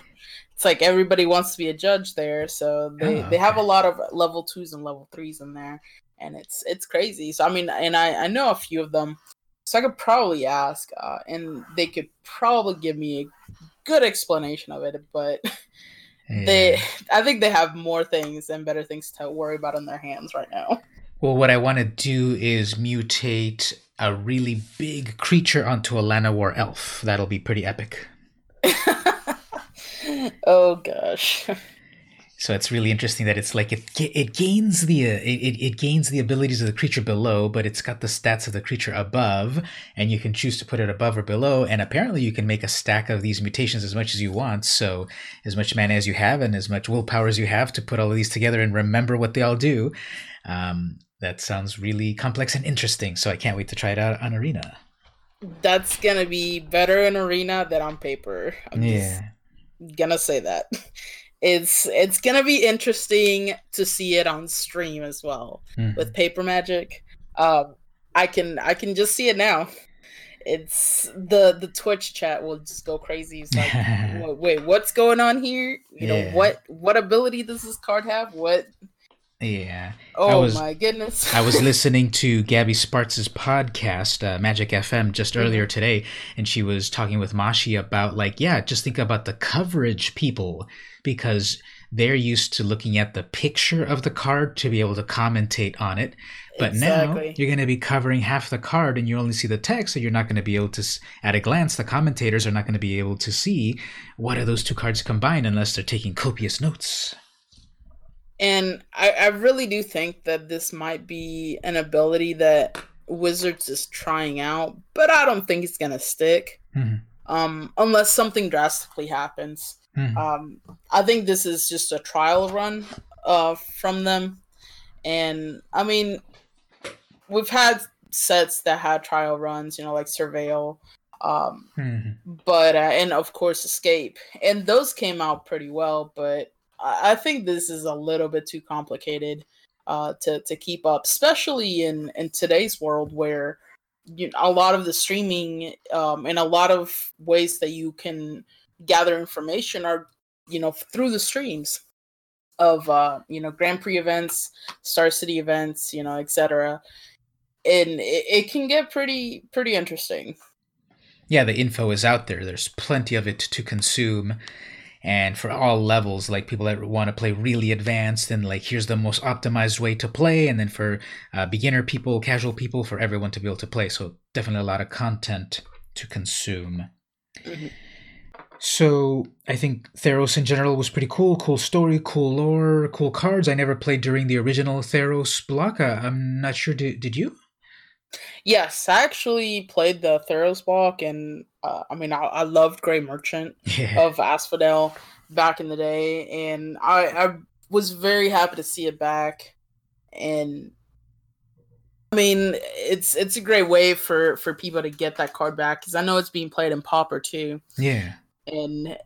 It's like everybody wants to be a judge there, so they, oh, they have a lot of level twos and level threes in there, and it's it's crazy. So I mean, and I I know a few of them, so I could probably ask, uh, and they could probably give me a good explanation of it, but. (laughs) Yeah. They, I think they have more things and better things to worry about in their hands right now.
Well, what I want to do is mutate a really big creature onto a Llanowar elf. That'll be pretty epic. (laughs)
oh gosh.
So it's really interesting that it's like it it gains the uh, it, it gains the abilities of the creature below, but it's got the stats of the creature above, and you can choose to put it above or below. And apparently, you can make a stack of these mutations as much as you want. So as much mana as you have, and as much willpower as you have to put all of these together and remember what they all do. Um, that sounds really complex and interesting. So I can't wait to try it out on Arena.
That's gonna be better in Arena than on paper. I'm yeah. Gonna say that. It's it's gonna be interesting to see it on stream as well mm. with paper magic. Um i can i can just see it now. It's the the twitch chat will just go crazy. It's like (laughs) wait, wait, what's going on here? You yeah. know what what ability does this card have? What
yeah.
Oh was, my goodness.
I was (laughs) listening to Gaby Spartz's podcast, uh, Magic FM, just mm-hmm. earlier today, and she was talking with Mashi about like, yeah, just think about the coverage people because they're used to looking at the picture of the card to be able to commentate on it. But exactly. now you're going to be covering half the card and you only see the text, so you're not going to be able to, at a glance, the commentators are not going to be able to see what are those two cards combined unless they're taking copious notes.
And I, I really do think that this might be an ability that Wizards is trying out, but I don't think it's going to stick mm-hmm. um, unless something drastically happens. Mm-hmm. Um, I think this is just a trial run uh, from them. And I mean, we've had sets that had trial runs, you know, like Surveil, um, mm-hmm. but uh, and of course Escape, and those came out pretty well. But I think this is a little bit too complicated uh, to to keep up, especially in in today's world where you know, a lot of the streaming um, and a lot of ways that you can gather information are you know through the streams of uh, you know Grand Prix events, Star City events, you know, etc. And it, it can get pretty pretty interesting.
Yeah, the info is out there. There's plenty of it to consume and for all levels like people that want to play really advanced and like here's the most optimized way to play and then for uh, beginner people casual people for everyone to be able to play. So definitely a lot of content to consume. Mm-hmm. so i think theros in general was pretty cool. Cool story cool lore cool cards. I never played during the original theros block. Uh, i'm not sure did, did you
Yes, I actually played the Theros block, and uh, I mean, I, I, loved Gray Merchant (laughs) yeah. of Asphodel back in the day, and I, I was very happy to see it back. And I mean, it's it's a great way for for people to get that card back because I know it's being played in Pauper too.
Yeah,
and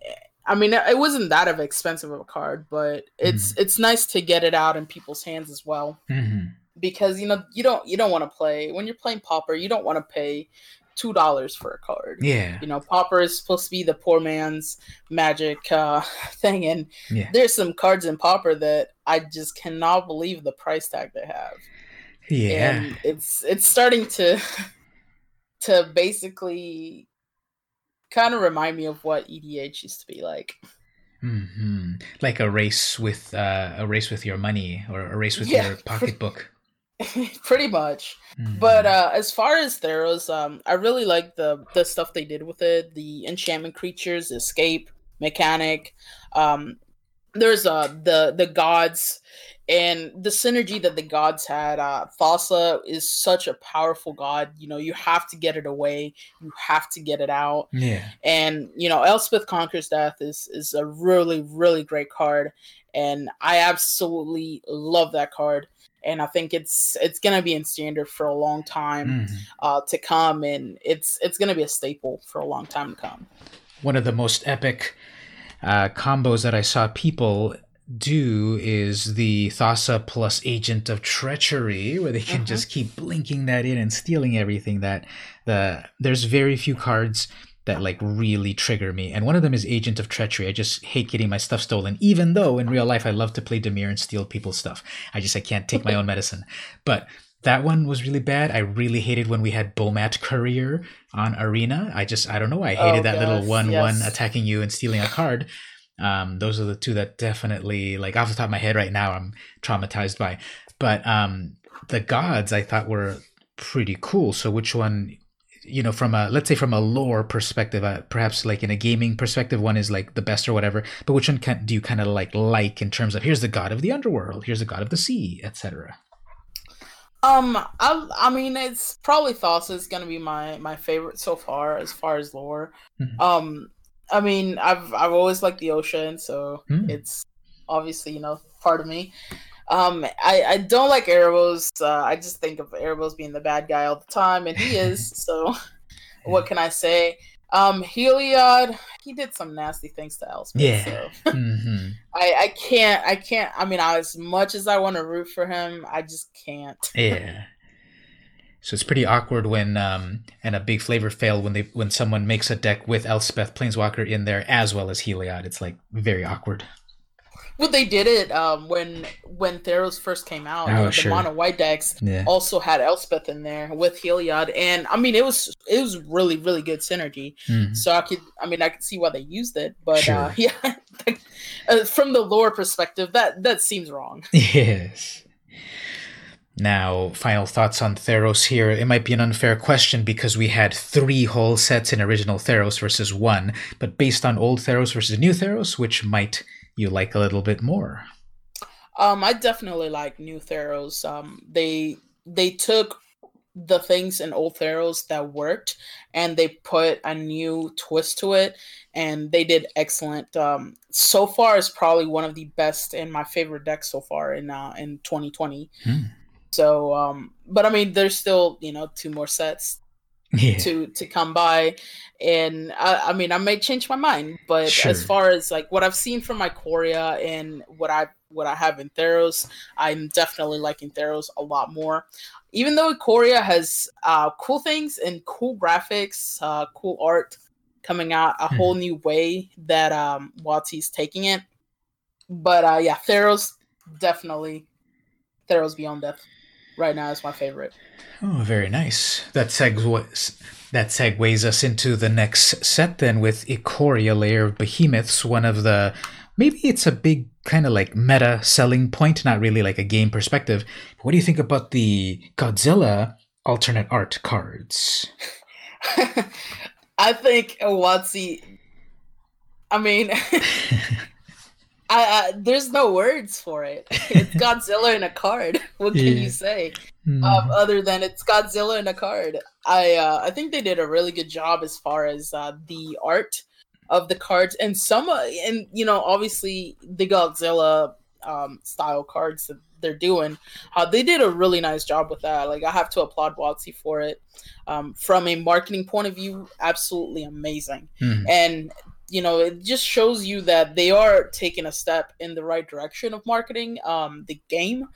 I mean, it wasn't that of expensive of a card, but it's mm-hmm. it's nice to get it out in people's hands as well.
Mm-hmm
because you know you don't you don't want to play when you're playing Pauper. You don't want to pay two dollars for a card.
Yeah,
you know Pauper is supposed to be the poor man's magic uh, (laughs) thing, and yeah. there's some cards in Pauper that I just cannot believe the price tag they have.
Yeah,
and it's it's starting to (laughs) to basically kind of remind me of what EDH used to be like.
Mm-hmm. Like a race with uh, a race with your money or a race with yeah, your (laughs) pocketbook. (laughs)
Pretty much. Mm-hmm. But uh, as far as Theros, um, I really like the the stuff they did with it. The enchantment creatures, escape mechanic. Um, there's uh the the gods and the synergy that the gods had uh thassa is such a powerful god you know you have to get it away you have to get it out
yeah
and you know elspeth conquers death is is a really really great card and i absolutely love that card and i think it's it's gonna be in standard for a long time mm. uh to come and it's it's gonna be a staple for a long time to come
one of the most epic uh, combos that I saw people do is the Thassa plus Agent of Treachery, where they can uh-huh. just keep blinking that in and stealing everything. That the there's very few cards that like really trigger me, and one of them is Agent of Treachery. I just hate getting my stuff stolen, even though in real life I love to play Dimir and steal people's stuff. I just I can't take my own (laughs) medicine, but that one was really bad. I really hated when we had Bomat Courier on Arena. I just I don't know. I hated oh, that little one yes. one attacking you and stealing a card. Um, those are the two that definitely like off the top of my head right now I'm traumatized by. But um, the gods I thought were pretty cool. So which one? You know, from a let's say from a lore perspective, uh, perhaps like in a gaming perspective, one is like the best or whatever. But which one can, do you kind of like like in terms of here's the god of the underworld, here's the god of the sea, etc.
Um, I I mean it's probably Thassa is gonna be my my favorite so far as far as lore. Mm-hmm. Um, I mean I've I've always liked the ocean, so mm. it's obviously you know part of me. Um, I I don't like Erebos. Uh, I just think of Erebos being the bad guy all the time, and he is. (laughs) so, what can I say? Um, Heliod, he did some nasty things to Elspeth. Yeah. So. (laughs) mm-hmm. I, I can't, I can't, I mean, as much as I want to root for him, I just can't. (laughs)
Yeah. So it's pretty awkward when, um, and a big flavor fail when they, when someone makes a deck with Elspeth Planeswalker in there as well as Heliod. It's like very awkward.
Well, they did it um, when when Theros first came out. Oh, the sure. mono white decks yeah. also had Elspeth in there with Heliod, and I mean it was it was really really good synergy. Mm. So I could I mean I could see why they used it, but uh, sure. uh, (laughs) yeah, uh, from the lore perspective, that that seems wrong. (laughs)
Yes. Now, final thoughts on Theros here. It might be an unfair question because we had three whole sets in original Theros versus one, but based on old Theros versus new Theros, which might you like a little bit more?
Um, I definitely like new Theros. Um, they they took the things in old Theros that worked and they put a new twist to it and they did excellent. Um, so far is probably one of the best in my favorite decks so far in uh, in 2020. Hmm. So um, but I mean there's still, you know, two more sets yeah. to to come by and I, I, mean i may change my mind but sure. as far as like what i've seen from Ikoria and what i what i have in theros i'm definitely liking theros a lot more even though Ikoria has uh, cool things and cool graphics uh, cool art coming out a hmm. whole new way that um WotC's taking it but uh yeah theros definitely theros beyond death right now is my favorite
Oh, very nice. That segues that segues us into the next set then with Ikoria Lair of Behemoths, one of the maybe it's a big kind of like meta selling point, not really like a game perspective. What do you think about the Godzilla alternate art cards? (laughs)
I think uh, WotC I mean (laughs) I, I, there's no words for it. (laughs) It's (laughs) Godzilla in a card. (laughs) What can yeah. you say? Mm. Um, other than it's Godzilla in a card. I uh, I think they did a really good job as far as uh, the art of the cards and some uh, and you know obviously the Godzilla um, style cards that they're doing. Uh, they did a really nice job with that. Like I have to applaud WotC for it. Um, from a marketing point of view, absolutely amazing. Mm. And you know it just shows you that they are taking a step in the right direction of marketing um, the game.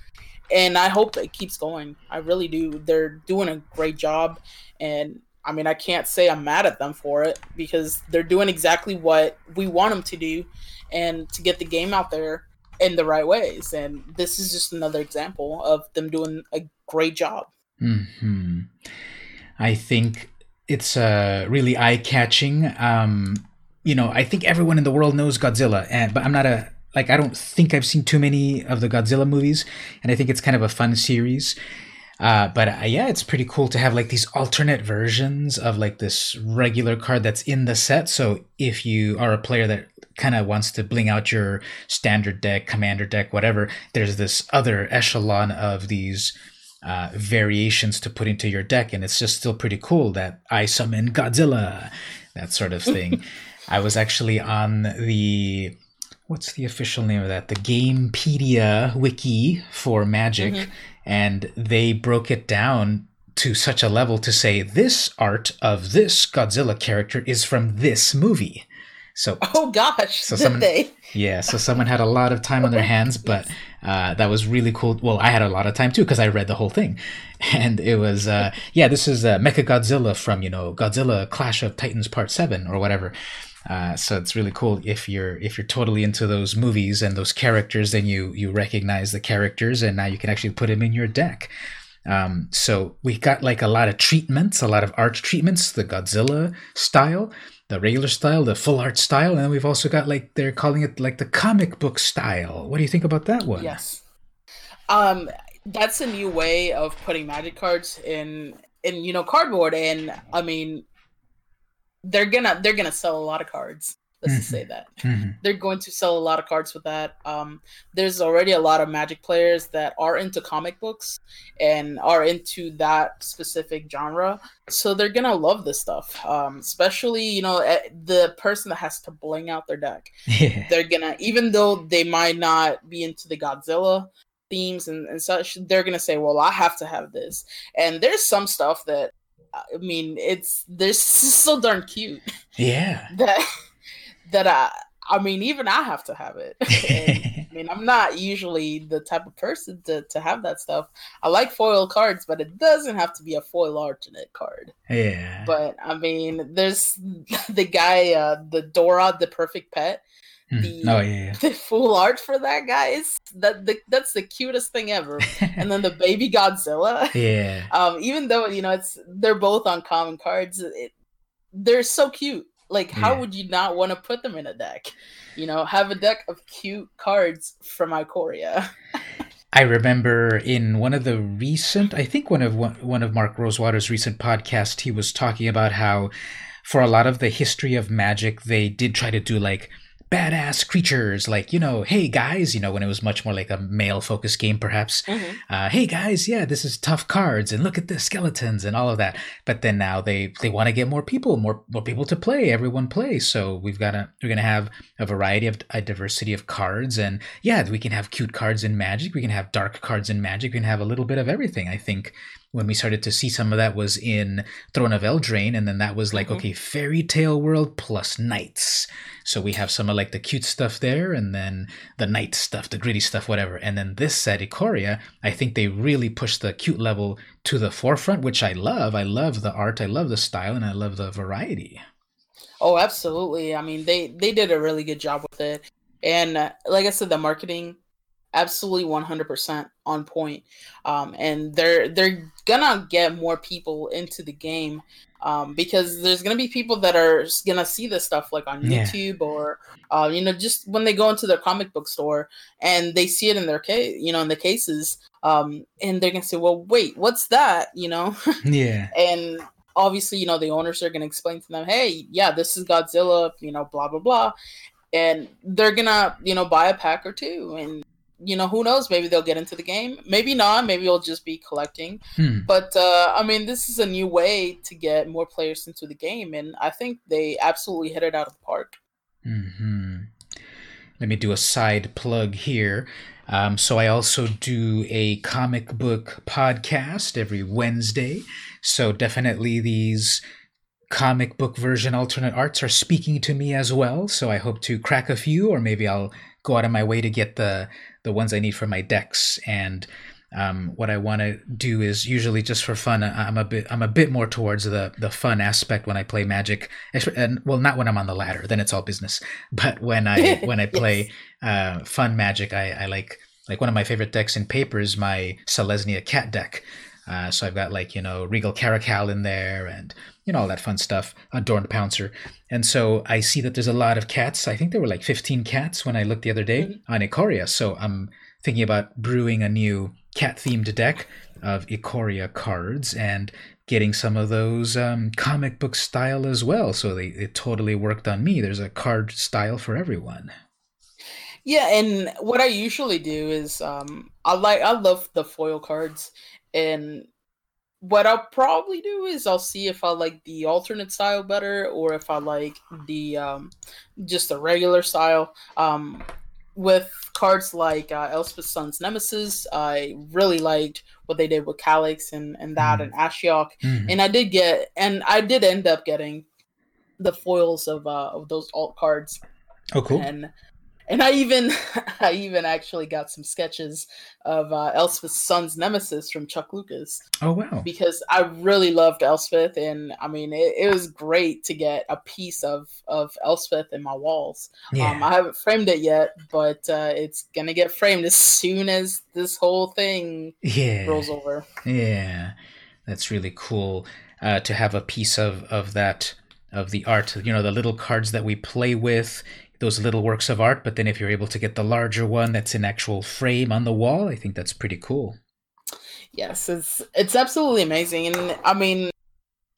And i hope it keeps going. I really do. They're doing a great job. And i mean i can't say i'm mad at them for it because they're doing exactly what we want them to do and to get the game out there in the right ways. And this is just another example of them doing a great job.
Hmm i think it's uh, really eye catching. Um, you know, I think everyone in the world knows Godzilla, and but I'm not a like I don't think I've seen too many of the Godzilla movies, and I think it's kind of a fun series. Uh, but uh, yeah, it's pretty cool to have like these alternate versions of like this regular card that's in the set. So if you are a player that kind of wants to bling out your standard deck, commander deck, whatever, there's this other echelon of these uh, variations to put into your deck, and it's just still pretty cool that I summon Godzilla, that sort of thing. (laughs) I was actually on the what's the official name of that? The Gamepedia wiki for Magic, mm-hmm. and they broke it down to such a level to say this art of this Godzilla character is from this movie. So
oh gosh, so someone, they?
Yeah, so someone had a lot of time on their (laughs) hands, but uh, that was really cool. Well, I had a lot of time too because I read the whole thing, (laughs) and it was uh, (laughs) yeah, this is uh, Mecha Godzilla from you know Godzilla Clash of Titans Part Seven or whatever. Uh, so it's really cool if you're if you're totally into those movies and those characters, then you you recognize the characters, and now you can actually put them in your deck. Um, so we got like a lot of treatments, a lot of art treatments, the Godzilla style, the regular style, the full art style, and we've also got like they're calling it like the comic book style. What do you think about that one?
Yes. Um that's a new way of putting magic cards in in you know cardboard and I mean they're gonna they're gonna sell a lot of cards. Let's mm-hmm. just say that mm-hmm. they're going to sell a lot of cards with that. Um, there's already a lot of Magic players that are into comic books and are into that specific genre, so they're gonna love this stuff. Um, especially you know eh, the person that has to bling out their deck. Yeah. They're gonna even though they might not be into the Godzilla themes and, and such, they're gonna say, "Well, I have to have this." And there's some stuff that I mean, it's they're (laughs) so darn cute.
Yeah. (laughs)
That that I I mean, even I have to have it. and, (laughs) I mean, I'm not usually the type of person to, to have that stuff. I like foil cards, but it doesn't have to be a foil alternate card.
Yeah.
But I mean, there's the guy, uh, the Dora, the perfect pet.
Hmm. The, oh yeah, yeah, (laughs)
the full art for that guy is that the, that's the cutest thing ever. (laughs) and then the baby Godzilla.
Yeah. (laughs)
Um, even though you know it's they're both on common cards, it, they're so cute. Like, how yeah. would you not want to put them in a deck? You know, have a deck of cute cards from Ikoria.
I remember in one of the recent, I think one of one of Mark Rosewater's recent podcasts, he was talking about how for a lot of the history of Magic, they did try to do like badass creatures. Like you know hey guys you know when it was much more like a male focused game perhaps. Mm-hmm. uh, hey guys yeah this is tough cards and look at the skeletons and all of that. But then now they they want to get more people more more people to play. Everyone plays. So we've got a we're gonna have a variety of a diversity of cards and yeah we can have cute cards in magic. We can have dark cards in magic. We can have a little bit of everything i think when we started to see some of that was in Throne of Eldraine, and then that was like, mm-hmm. okay, fairy tale world plus knights. So we have some of like the cute stuff there, and then the knight stuff, the gritty stuff, whatever. And then this set, Ikoria, I think they really pushed the cute level to the forefront, which I love. I love the art, I love the style, and I love the variety.
Oh, absolutely. I mean, they they did a really good job with it. And uh, like I said, the marketing absolutely 100% on point. Um, and they're they're gonna get more people into the game um, because there's gonna be people that are gonna see this stuff like on yeah. YouTube or uh, you know just when they go into their comic book store and they see it in their case, you know, in the cases, um, and they're gonna say, "Well, wait, what's that?" You know? (laughs)
Yeah.
and obviously, you know, the owners are gonna explain to them, "Hey, yeah, this is Godzilla," you know, blah blah blah, and they're gonna you know buy a pack or two and you know, who knows? Maybe they'll get into the game. Maybe not. Maybe it'll just be collecting. Hmm. But uh, I mean, this is a new way to get more players into the game, and I think they absolutely hit it out of the park.
Hmm. Let me do a side plug here. Um, so I also do a comic book podcast every Wednesday. So definitely these comic book version alternate arts are speaking to me as well. So I hope to crack a few, or maybe I'll go out of my way to get the the ones I need for my decks. And um, what I want to do is usually just for fun. I'm a bit I'm a bit more towards the the fun aspect when I play Magic. And well, not when I'm on the ladder, then it's all business. (laughs) But when I (laughs) when I play yes. uh, fun Magic, I, I like like one of my favorite decks in paper is my Selesnya Cat deck. Uh, so I've got like you know Regal Caracal in there and you know, all that fun stuff, adorned Pouncer. And so I see that there's a lot of cats. I think there were like 15 cats when I looked the other day mm-hmm. on Ikoria. So I'm thinking about brewing a new cat themed deck of Ikoria cards and getting some of those um, comic book style as well. So they, it totally worked on me. There's a card style for everyone.
Yeah, and what I usually do is um, I like I love the foil cards, and what I'll probably do is I'll see if I like the alternate style better or if I like the um, just the regular style. Um, with cards like uh, Elspeth Sun's Nemesis, I really liked what they did with Calix and, and that mm. and Ashiok. Mm. And I did get, and I did end up getting the foils of uh, of those alt cards.
Oh, cool.
And and I even (laughs) I even actually got some sketches of uh, Elspeth's Sun's nemesis from Chuck Lucas.
Oh wow!
Because I really loved Elspeth, and I mean it, it was great to get a piece of of Elspeth in my walls. Yeah. Um, I haven't framed it yet, but uh, it's gonna get framed as soon as this whole thing
yeah.
rolls over.
Yeah, that's really cool uh, to have a piece of of that of the art. You know, the little cards that we play with those little works of art, but then if you're able to get the larger one that's in actual frame on the wall, I think that's pretty cool.
Yes, it's it's absolutely amazing, and I mean,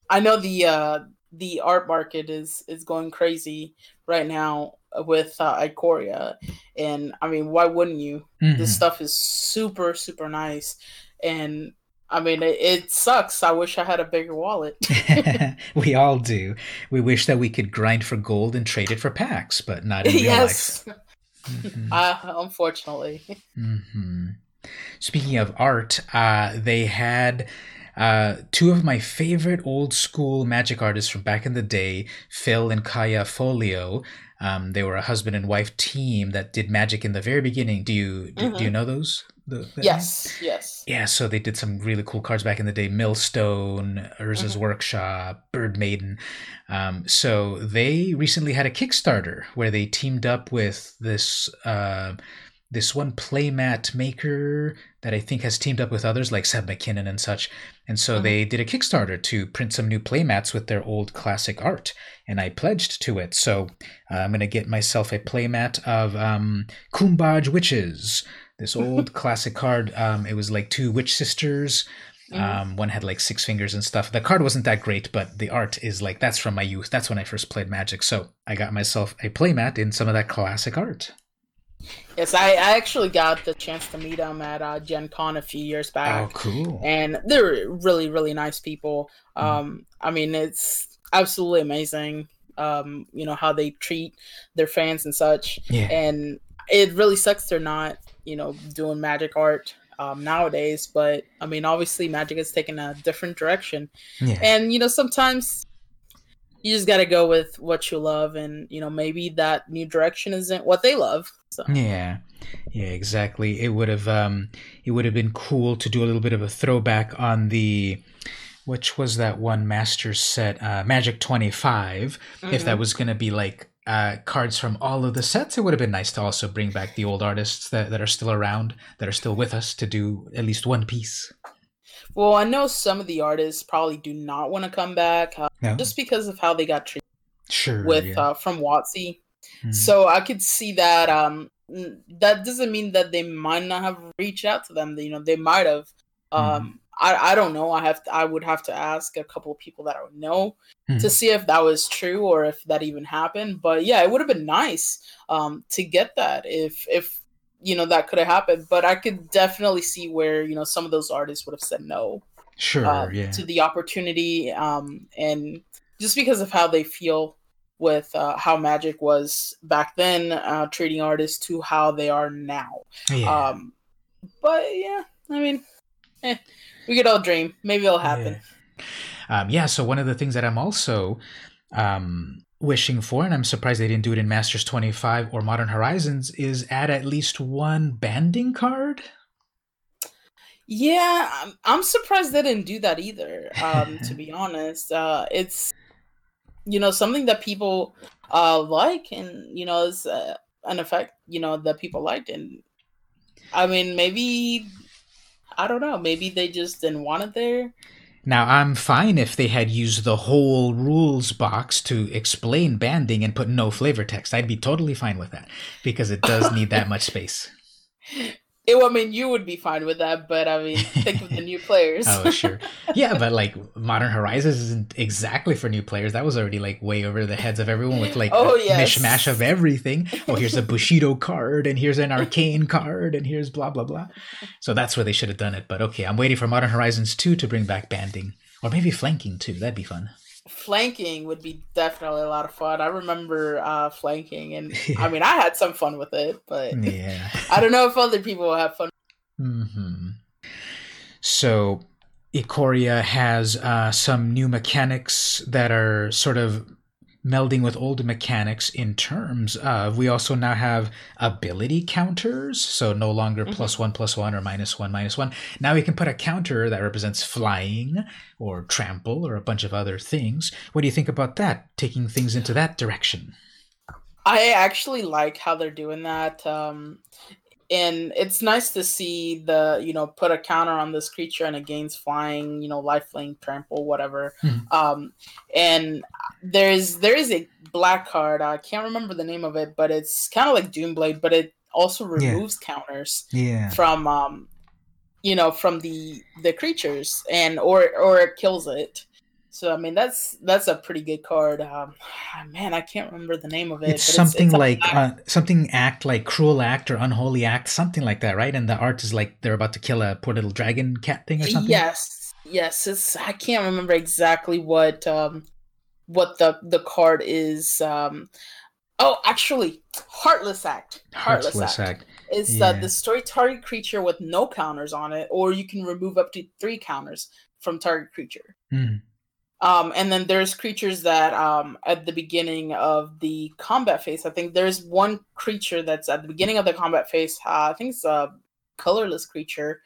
I know the uh, the art market is is going crazy right now with uh, Ikoria, and I mean, why wouldn't you? Mm-hmm. This stuff is super super nice, and I mean, it, it, sucks. I wish I had a bigger wallet. (laughs)
we all do. We wish that we could grind for gold and trade it for packs, but not in real yes. life. (laughs)
Mm-hmm. Uh, unfortunately.
Mm-hmm. Speaking of art, uh, they had uh, two of my favorite old school magic artists from back in the day, Phil and Kaja Foglio. Um, they were a husband and wife team that did magic in the very beginning. Do you do, mm-hmm. do you mm-hmm. know those?
The, the yes, yes.
Yeah, so they did some really cool cards back in the day. Millstone, Urza's mm-hmm. Workshop, Bird Maiden. Um, so they recently had a Kickstarter where they teamed up with this uh, this one playmat maker that I think has teamed up with others like Seb McKinnon and such. And so mm-hmm. they did a Kickstarter to print some new playmats with their old classic art, and I pledged to it. So uh, I'm going to get myself a playmat of um, Cuombajj Witches this old classic card. Um, it was like two witch sisters. Mm-hmm. Um, one had like six fingers and stuff. The card wasn't that great, but the art is like that's from my youth. That's when I first played Magic. So I got myself a playmat in some of that classic art.
Yes, I, I actually got the chance to meet them at uh, Gen Con a few years back.
Oh, cool!
And they're really, really nice people. Mm. Um, I mean, it's absolutely amazing. Um, you know how they treat their fans and such.
Yeah.
And it really sucks they're not you know doing magic art um, nowadays. But I mean, obviously, magic has taken a different direction, yeah. and you know sometimes you just got to go with what you love, and you know maybe that new direction isn't what they love. So.
Yeah, yeah, exactly. It would have um, it would have been cool to do a little bit of a throwback on the which was that one master set uh, magic 25 mm-hmm. if that mm-hmm. was going to be like uh, cards from all of the sets, it would have been nice to also bring back the old artists that, that are still around, that are still with us, to do at least one piece.
Well, I know some of the artists probably do not want to come back uh, no. just because of how they got treated.
Sure.
With yeah. uh, from WotC, mm-hmm. so I could see that. Um, that doesn't mean that they might not have reached out to them. You know, they might have. Um, mm-hmm. I, I don't know. I have to, I would have to ask a couple of people that I would know mm-hmm. to see if that was true or if that even happened. But yeah, it would have been nice um, to get that if if you know that could have happened. But I could definitely see where you know some of those artists would have said no.
Sure. Uh, yeah.
To the opportunity, um, and just because of how they feel with uh, how Magic was back then, uh, treating artists to how they are now. Yeah. Um, but yeah, I mean. Eh we could all dream. Maybe it'll happen.
Yeah. Um, yeah. So one of the things that I'm also um, wishing for, and I'm surprised they didn't do it in Masters 25 or Modern Horizons, is add at least one banding card.
Yeah, I'm, I'm surprised they didn't do that either. Um, to (laughs) be honest, uh, it's you know something that people uh, like, and you know is uh, an effect you know that people liked, and I mean maybe I don't know. Maybe they just didn't want it there.
Now, I'm fine if they had used the whole rules box to explain banding and put no flavor text. I'd be totally fine with that because it does need that much space. (laughs)
It, I mean, you would be fine with that, but I mean, think of the new players. (laughs)
oh, sure. (laughs) Yeah, but like Modern Horizons isn't exactly for new players. That was already like way over the heads of everyone with like
Oh,
a
yes.
mishmash of everything. Oh, here's a (laughs) Bushido card, and here's an Arcane card, and here's blah, blah, blah. So that's where they should have done it. But okay, I'm waiting for Modern Horizons 2 to bring back banding. Or maybe flanking too. That'd be fun.
Flanking would be definitely a lot of fun. I remember uh, flanking, and (laughs) I mean, I had some fun with it, but
Yeah.
I don't know if other people will have fun.
Mm-hmm. So, Ikoria has uh, some new mechanics that are sort of melding with old mechanics in terms of we also now have ability counters so no longer
Mhm.
plus one plus one or minus one minus one now we can put a counter that represents flying or trample or a bunch of other things what do you think about that taking things into that direction
I actually like how they're doing that. Um, and it's nice to see the you know put a counter on this creature and it gains flying you know lifelink trample whatever
Mhm.
um and there's there is a black card i can't remember the name of it but it's kind of like doomblade but it also
Yeah.
removes counters
yeah
from um you know from the the creatures and or or it kills it so i mean that's that's a pretty good card um (sighs) man i can't remember the name of it
it's something
a
like uh, something act like cruel act or unholy act something like that right and the art is like they're about to kill a poor little dragon cat thing or something
Yes, yes. It's I can't remember exactly what um what the the card is. Um, oh, actually, Heartless Act. Heartless,
heartless
Act.
act
is
Yeah.
uh, the story target creature with no counters on it, or you can remove up to three counters from target creature.
Hmm.
Um, and then there's creatures that um, at the beginning of the combat phase, I think there's one creature that's at the beginning of the combat phase. Uh, I think it's a colorless creature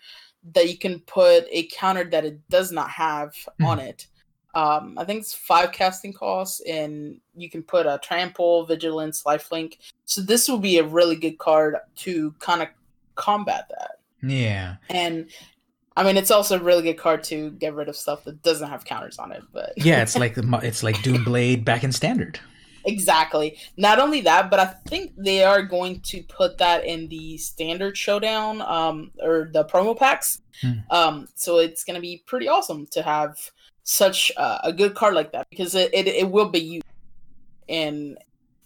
that you can put a counter that it does not have on it. Um, I think it's five casting costs, and you can put a trample, vigilance, lifelink. So this will be a really good card to kind of combat that.
yeah
And I mean, it's also a really good card to get rid of stuff that doesn't have counters on it. But
yeah it's like the it's like doomblade back in standard
exactly. Not only that, but I think they are going to put that in the standard showdown, um, or the promo packs.
Hmm.
Um, so it's going to be pretty awesome to have such uh, a good card like that because it, it it will be used, and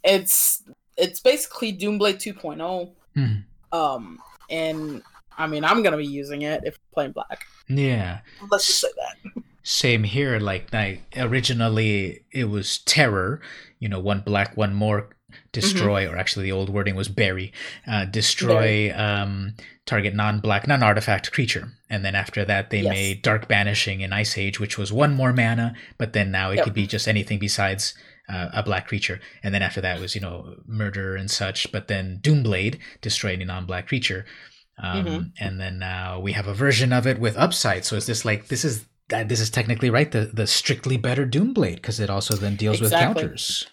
it's it's basically Doomblade 2.0.
Hmm.
Um, and I mean, I'm gonna be using it if I'm playing black.
yeah
Let's just say that.
Same here. Like, like originally, it was terror. You know, one black, one more destroy, or actually, the old wording was bury. Uh, destroy um, target non-black, non-artifact creature. And then after that, they
Yes.
made dark banishing in Ice Age, which was one more mana. But then now it
Yep.
could be just anything besides uh, a black creature. And then after that was you know murder and such. But then Doomblade destroy any non-black creature. Um,
Mhm.
And then now we have a version of it with upside. So is this like this is this is technically right the the strictly better Doomblade because it also then deals
Exactly.
with counters.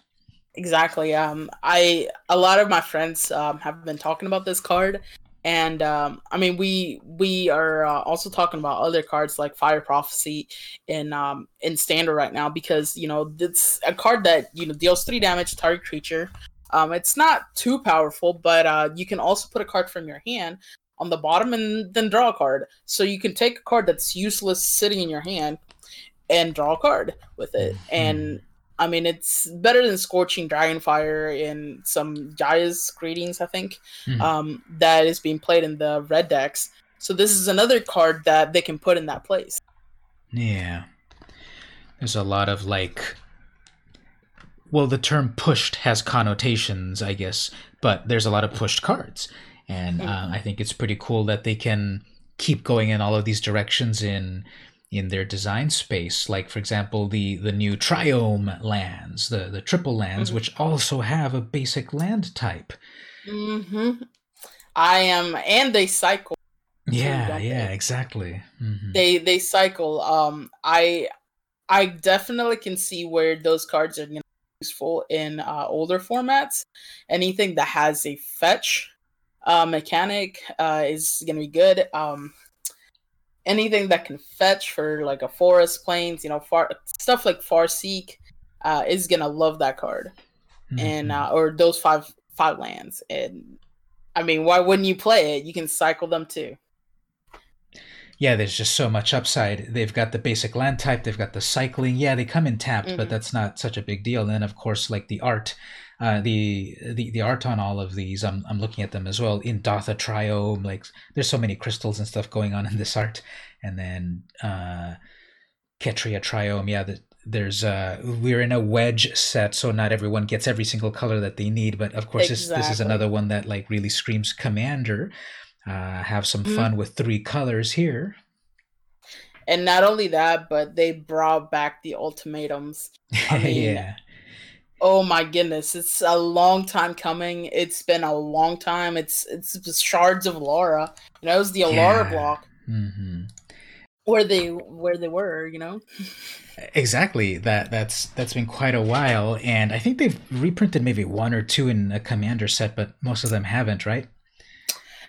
Exactly. Um, I a lot of my friends um, have been talking about this card, and um, I mean we we are uh, also talking about other cards like Fire Prophecy in um, in standard right now because you know it's a card that you know deals three damage to target creature. Um, it's not too powerful, but uh, you can also put a card from your hand on the bottom and then draw a card. So you can take a card that's useless sitting in your hand and draw a card with it. And I mean, it's better than Scorching Dragonfire in some Jaya's Greetings, I think,
Mhm.
um, that is being played in the red decks. So this is another card that they can put in that place.
Yeah. There's a lot of like well the term pushed has connotations, I guess, but there's a lot of pushed cards. And uh,
Mhm.
I think it's pretty cool that they can keep going in all of these directions in in their design space. Like for example, the the new triome lands, the the triple lands,
Mhm.
which also have a basic land type.
hmm I am, and they cycle.
Yeah, yeah,
they?
exactly. Mhm.
They they cycle. Um, I I definitely can see where those cards are gonna be useful in uh, older formats. Anything that has a fetch uh, mechanic uh, is gonna be good. Um, anything that can fetch for like a forest plains, you know, far stuff like Farseek uh, is gonna love that card, mm-hmm. and uh, or those five five lands. And I mean, why wouldn't you play it? You can cycle them too.
Yeah, there's just so much upside. They've got the basic land type, they've got the cycling. Yeah, they come in tapped, mm-hmm. but that's not such a big deal. And then, of course, like the art, uh, the, the the art on all of these, I'm, I'm looking at them as well. Indatha Triome, like there's so many crystals and stuff going on in this art. And then uh, Ketria Triome, yeah, the, there's uh we're in a wedge set so not everyone gets every single color that they need but of course exactly. this, this is another one that like really screams commander uh have some mm-hmm. fun with three colors here
and not only that but they brought back the ultimatums I (laughs) mean, yeah oh my goodness it's a long time coming it's been a long time it's it's the shards of Alara. you know it was the Alara yeah. block mm-hmm. where they where they were you know
Exactly. That that's that's been quite a while, and I think they've reprinted maybe one or two in a Commander set, but most of them haven't, right?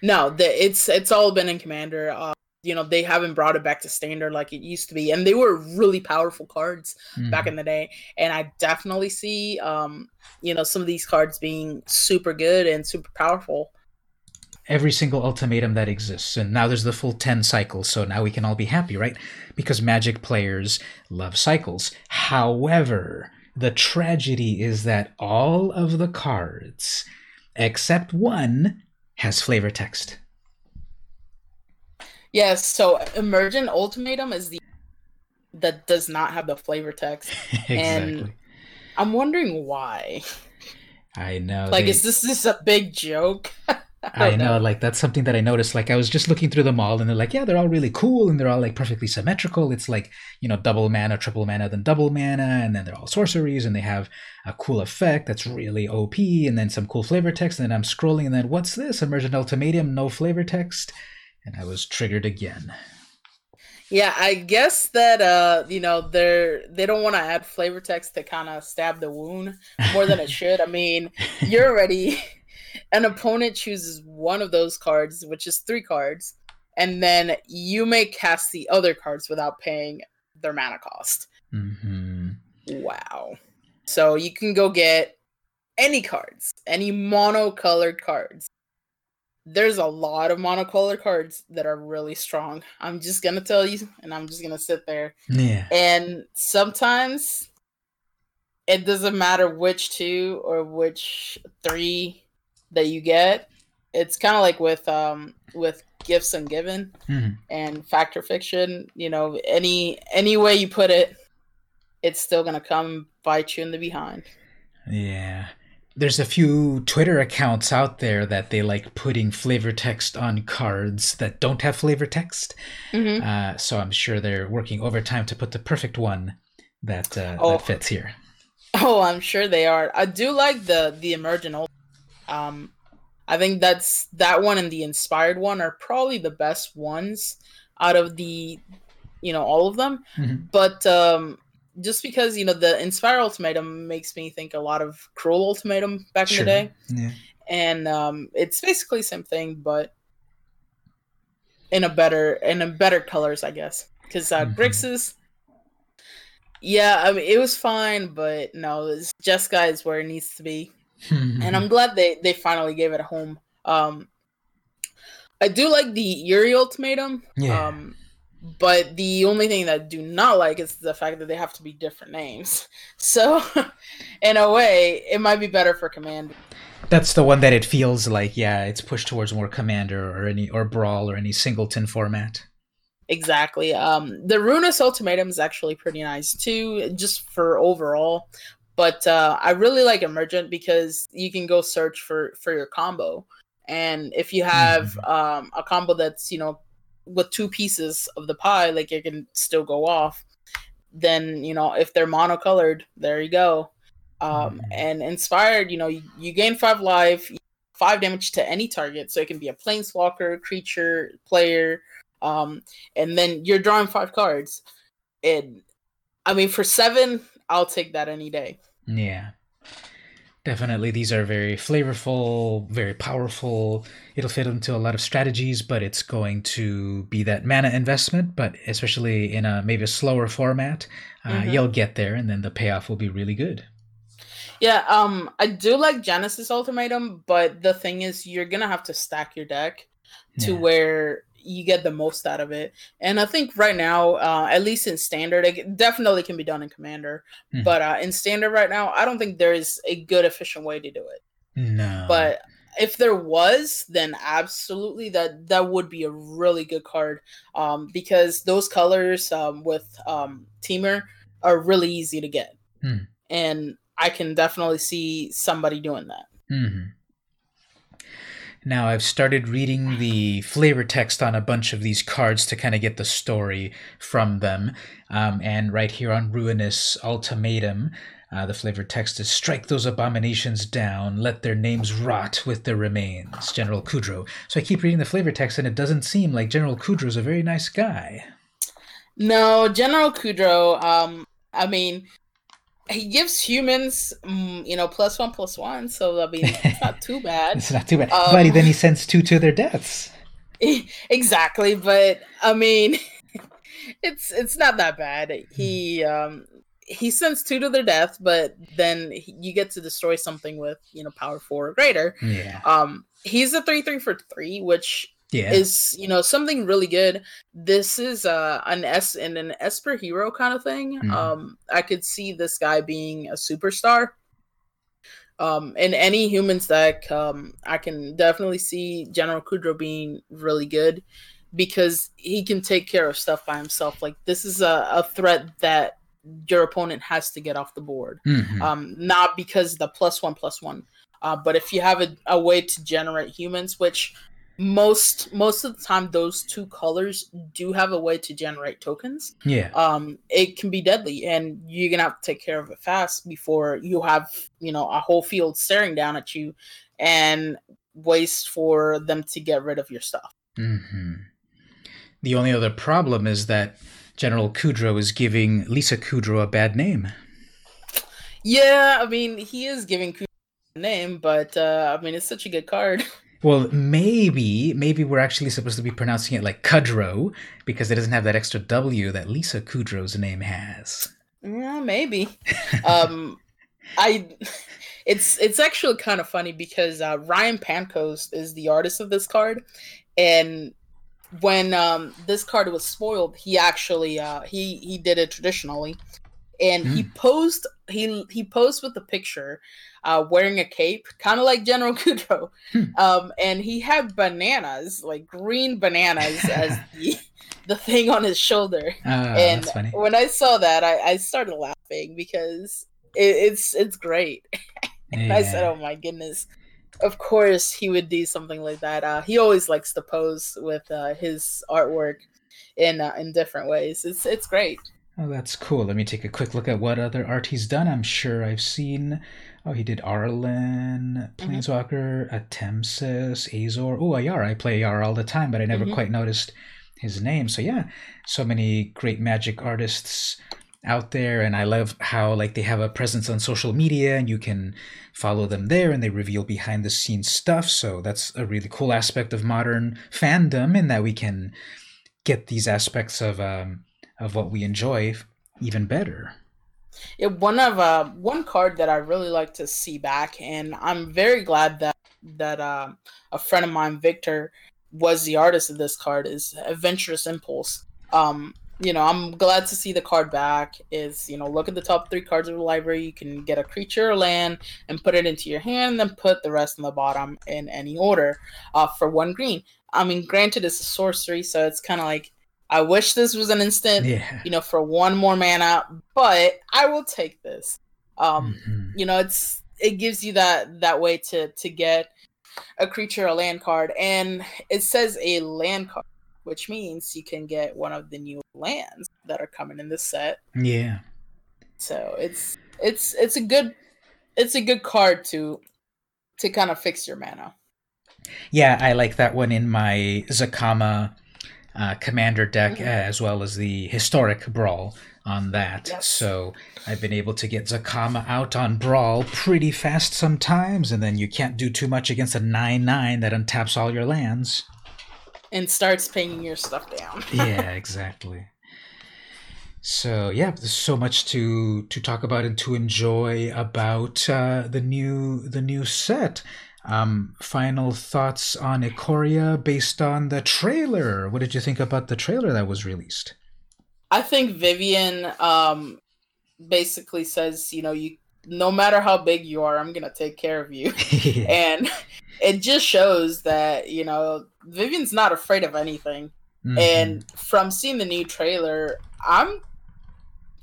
No, the, it's it's all been in Commander. Uh, you know, they haven't brought it back to Standard like it used to be, and they were really powerful cards mm-hmm. back in the day. And I definitely see, um, you know, some of these cards being super good and super powerful
every single ultimatum that exists. And now there's the full 10 cycles, so now we can all be happy, right? Because Magic players love cycles. However, the tragedy is that all of the cards, except one, has flavor text.
Yes, so Emergent Ultimatum is the that does not have the flavor text. (laughs) exactly. And I'm wondering why.
I know.
Like, they... is this just a big joke? (laughs) (laughs)
I know, like that's something that I noticed. Like I was just looking through them all, and they're like, yeah, they're all really cool, and they're all like perfectly symmetrical. It's like you know, double mana, triple mana, then double mana, and then they're all sorceries, and they have a cool effect that's really OP, and then some cool flavor text. And then I'm scrolling, and then what's this? Emergent Ultimatum, no flavor text, and I was triggered again.
Yeah, I guess that uh, you know, they're they don't want to add flavor text to kind of stab the wound more than it (laughs) should. I mean, you're already an opponent chooses one of those cards, which is three cards, and then you may cast the other cards without paying their mana cost. Mm-hmm. Wow. So you can go get any cards, any monocolored cards. There's a lot of monocolored cards that are really strong. I'm just gonna tell you, and I'm just gonna sit there.
Yeah.
And sometimes it doesn't matter which two or which three that you get. It's kind of like with um with gifts ungiven mm-hmm. and Fact or Fiction. You know, any any way you put it, it's still gonna come bite you in the behind.
Yeah. There's a few Twitter accounts out there that they like putting flavor text on cards that don't have flavor text. Mm-hmm. Uh, so I'm sure they're working overtime to put the perfect one that uh, oh. that fits here.
Oh, I'm sure they are. I do like the the emergent um, I think that's that one and the inspired one are probably the best ones out of the, you know, all of them. Mm-hmm. But um, just because you know the inspired ultimatum makes me think a lot of cruel ultimatum back sure. in the day,
yeah.
and um, it's basically the same thing, but in a better in a better colors, I guess. Because uh, mm-hmm. Grixis, yeah, I mean it was fine, but no, Jeskai is where it needs to be. And I'm glad they they finally gave it a home. Um, I do like the Eerie ultimatum. Yeah. Um, but the only thing that I do not like is the fact that they have to be different names. (laughs) So, (laughs) in a way, it might be better for Commander.
That's the one that it feels like, yeah, it's pushed towards more Commander or any or Brawl or any singleton format.
Exactly. Um, the Ruinous Ultimatum is actually pretty nice too, just for overall. But uh, I really like Emergent because you can go search for for your combo, and if you have mm-hmm. um, a combo that's you know with two pieces of the pie, like it can still go off. Then you know if they're monocolored, there you go. Um, mm-hmm. And inspired, you know, you, you gain five life, five damage to any target, so it can be a planeswalker, creature, player, um, and then you're drawing five cards. And I mean, for seven, I'll take that any day.
Yeah. Definitely, these are very flavorful, very powerful. It'll fit into a lot of strategies, but it's going to be that mana investment. But especially in a maybe a slower format, uh, mm-hmm. you'll get there, and then the payoff will be really good.
Yeah, um, I do like Genesis Ultimatum, but the thing is, you're gonna have to stack your deck to yeah. where you get the most out of it. And I think right now, uh, at least in standard, it definitely can be done in commander. Mm. But uh, in standard right now, I don't think there is a good efficient way to do it.
No.
But if there was, then absolutely that that would be a really good card um, because those colors um, with um, Temur are really easy to get,
mm.
and I can definitely see somebody doing that.
Mm-hmm. Now, I've started reading the flavor text on a bunch of these cards to kind of get the story from them. Um, and right here on Ruinous Ultimatum, uh, the flavor text is Strike those abominations down, let their names rot with their remains. General Kudro. So I keep reading the flavor text, and it doesn't seem like General Kudro is a very nice guy.
No, General Kudro, um, I mean, he gives humans, mm, you know, plus one plus one. So I mean, it's not (laughs) too bad.
it's not too bad. Um, but then he sends two to their deaths. (laughs)
Exactly, but I mean, (laughs) it's it's not that bad. He um he sends two to their death, but then you get to destroy something with you know power four or greater.
Yeah.
Um, he's a three three for three, which
yeah.
is you know something really good. This is uh, an S and an Esper hero kind of thing. Mm-hmm. Um, I could see this guy being a superstar. Um, in any humans deck, um, I can definitely see General Kudro being really good because he can take care of stuff by himself. Like this is a, a threat that your opponent has to get off the board.
Mm-hmm.
Um, not because the plus one plus one, uh, but if you have a, a way to generate humans, which most most of the time those two colors do have a way to generate tokens.
Yeah.
Um it can be deadly and you're gonna have to take care of it fast before you have you know a whole field staring down at you and waste for them to get rid of your stuff.
Mm-hmm. the only other problem is that general kudro is giving lisa kudrow a bad name.
Yeah i mean he is giving kudrow a name but uh i mean it's such a good card (laughs)
Well, maybe maybe we're actually supposed to be pronouncing it like Kudrow because it doesn't have that extra W that Lisa Kudrow's name has.
Yeah, maybe. um, I. It's it's actually kind of funny because uh, Ryan Pancoast is the artist of this card, and when um, this card was spoiled, he actually uh, he he did it traditionally, and mm. he hmm. posed he he posed with the picture uh, wearing a cape, kind of like General (laughs) Kudro. Hmm. Um, and he had bananas, like green bananas, as (laughs) the, the thing on his shoulder.
Oh,
and when I saw that, I, I started laughing because it, it's it's great. (laughs) and yeah. I said, "Oh my goodness." Of course, he would do something like that. Uh, he always likes to pose with uh, his artwork in uh, in different ways. It's it's great.
Oh, that's cool. Let me take a quick look at what other art he's done. I'm sure I've seen Oh, he did mm-hmm. Planeswalker, mm-hmm. Atemsis, Azor. Oh, Ayar. I play Ayar all the time, but I never mm-hmm. quite noticed his name. So yeah, so many great magic artists out there and I love how like they have a presence on social media and you can follow them there and they reveal behind the scenes stuff. So that's a really cool aspect of modern fandom in that we can get these aspects of um, of what we enjoy even better.
One of uh one card that I really like to see back, and I'm very glad that that uh, a friend of mine, Victor, was the artist of this card. Is Adventurous Impulse. Um, you know, I'm glad to see the card back. Is you know, look at the top three cards of the library. You can get a creature or land and put it into your hand, then put the rest on the bottom in any order. Uh, for one green. I mean, granted, it's a sorcery, so it's kind of like I wish this was an instant,
yeah.
you know, for one more mana, but I will take this. Um, mm-hmm. you know, it's it gives you that that way to to get a creature a land card, and it says a land card, which means you can get one of the new lands that are coming in this set.
Yeah.
So it's it's it's a good it's a good card to to kind of fix your mana.
Yeah, I like that one in my Zacama uh, commander deck mm-hmm. as well as the historic brawl on that. Yes. So I've been able to get Zacama out on brawl pretty fast sometimes, and then you can't do too much against a nine nine that untaps all your lands
and starts paying your stuff down. (laughs)
yeah, exactly. So yeah, there's so much to to talk about and to enjoy about uh, the new the new set. Um, final thoughts on Ikoria based on the trailer. What did you think about the trailer that was released?
I think Vivien um, basically says, you know, you no matter how big you are, I'm gonna take care of you, (laughs) and it just shows that you know Vivien's not afraid of anything. Mm-hmm. And from seeing the new trailer, I'm,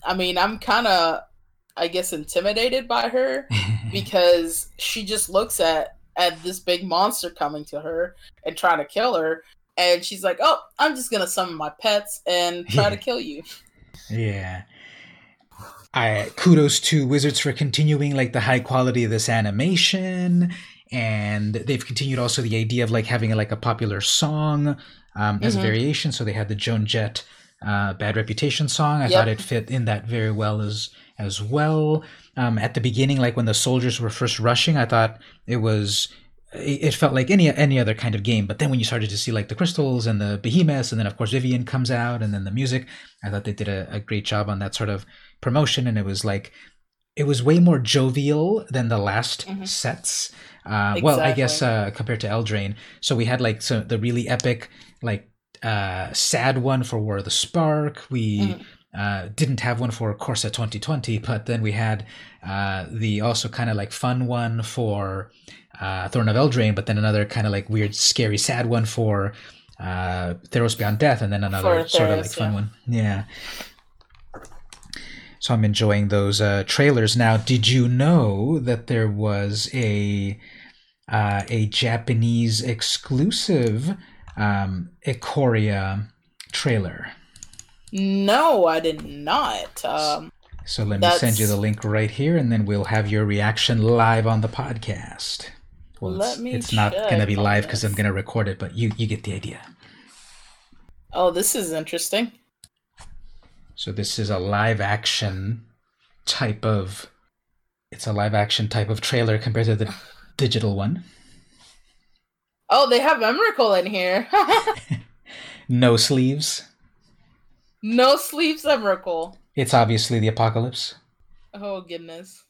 I mean, I'm kind of, I guess, intimidated by her (laughs) because she just looks at at this big monster coming to her and trying to kill her, and she's like, "Oh, I'm just gonna summon my pets and try to (laughs) kill you."
Yeah. I kudos to Wizards for continuing like the high quality of this animation, and they've continued also the idea of like having like a popular song um, as mm-hmm. a variation. So they had the Joan Jett uh, "Bad Reputation" song. I yep. thought it fit in that very well as as well. Um, at the beginning, like when the soldiers were first rushing, I thought it was it felt like any any other kind of game. But then when you started to see like the crystals and the behemoths, and then of course Vivien comes out, and then the music, I thought they did a, a great job on that sort of promotion, and it was like it was way more jovial than the last mm-hmm. sets. Uh, exactly. Well, I guess uh, compared to Eldraine, so we had like so the really epic, like uh, sad one for War of the Spark. We mm-hmm. Uh, didn't have one for Core Set 2020, but then we had uh, the also kind of like fun one for uh, Throne of Eldraine, but then another kind of like weird, scary, sad one for uh, Theros Beyond Death, and then another sort of like fun yeah. one. Yeah. So I'm enjoying those uh, trailers. Now, did you know that there was a uh, a Japanese exclusive um, Ikoria trailer?
No, I did not. Um,
so let me send you the link right here, and then we'll have your reaction live on the podcast. Well, let it's, me it's not going to be live because I'm going to record it, but you you get the idea.
Oh, this is interesting.
So this is a live action type of it's a live action type of trailer compared to the (laughs) digital one.
Oh, they have Emrakul in here. (laughs) (laughs)
no sleeves.
No sleeves Emrakul.
It's obviously the apocalypse.
Oh goodness.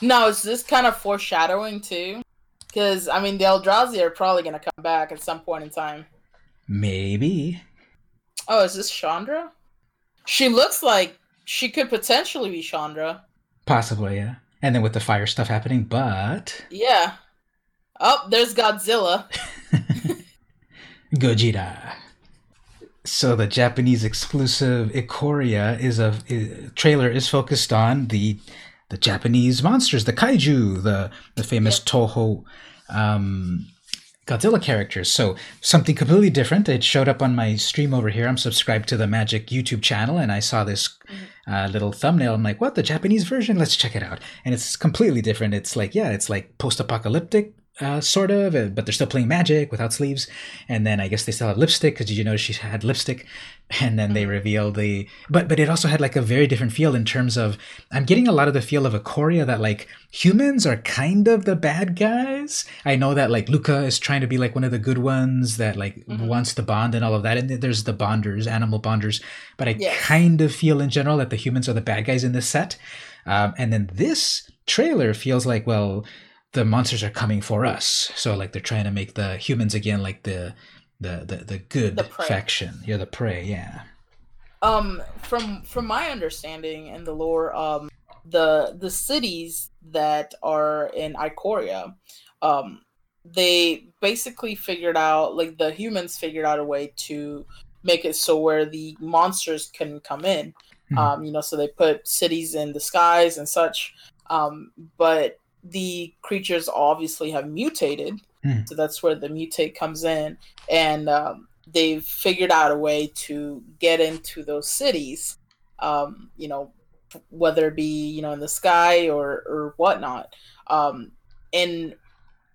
No, is this kind of foreshadowing too? Because I mean the Eldrazi are probably gonna come back at some point in time.
Maybe.
Oh, is this Chandra? She looks like she could potentially be Chandra.
Possibly, yeah. And then with the fire stuff happening, but
yeah. Oh, there's Godzilla. (laughs)
Gojira. So the Japanese exclusive Ikoria is a, a, trailer is focused on the the Japanese monsters, the kaiju, the the famous yep. Toho um, Godzilla characters. So something completely different. It showed up on my stream over here. I'm subscribed to the Magic YouTube channel, and I saw this mm-hmm. uh, little thumbnail. I'm like, what? The Japanese version? Let's check it out. And it's completely different. It's like, yeah, it's like post-apocalyptic uh, sort of, uh, but they're still playing Magic without sleeves. And then I guess they still have lipstick because did you notice she had lipstick? (laughs) And then they mm-hmm. reveal the, but but it also had like a very different feel in terms of I'm getting a lot of the feel of Ikoria that like humans are kind of the bad guys. I know that like Lukka is trying to be like one of the good ones that like mm-hmm. wants to bond and all of that. And there's the bonders, animal bonders. But I yes. kind of feel in general that the humans are the bad guys in this set. Um, and then this trailer feels like well the monsters are coming for us. So like they're trying to make the humans again like the the the, the good the faction. You're the prey, yeah.
Um from from my understanding in the lore, um the the cities that are in Ikoria, um they basically figured out like the humans figured out a way to make it so where the monsters can come in. Mm-hmm. Um, you know, so they put cities in the skies and such. Um, but the creatures obviously have mutated. Mm. So that's where the mutate comes in. And um, they've figured out a way to get into those cities, um, you know, whether it be, you know, in the sky or, or whatnot. Um, and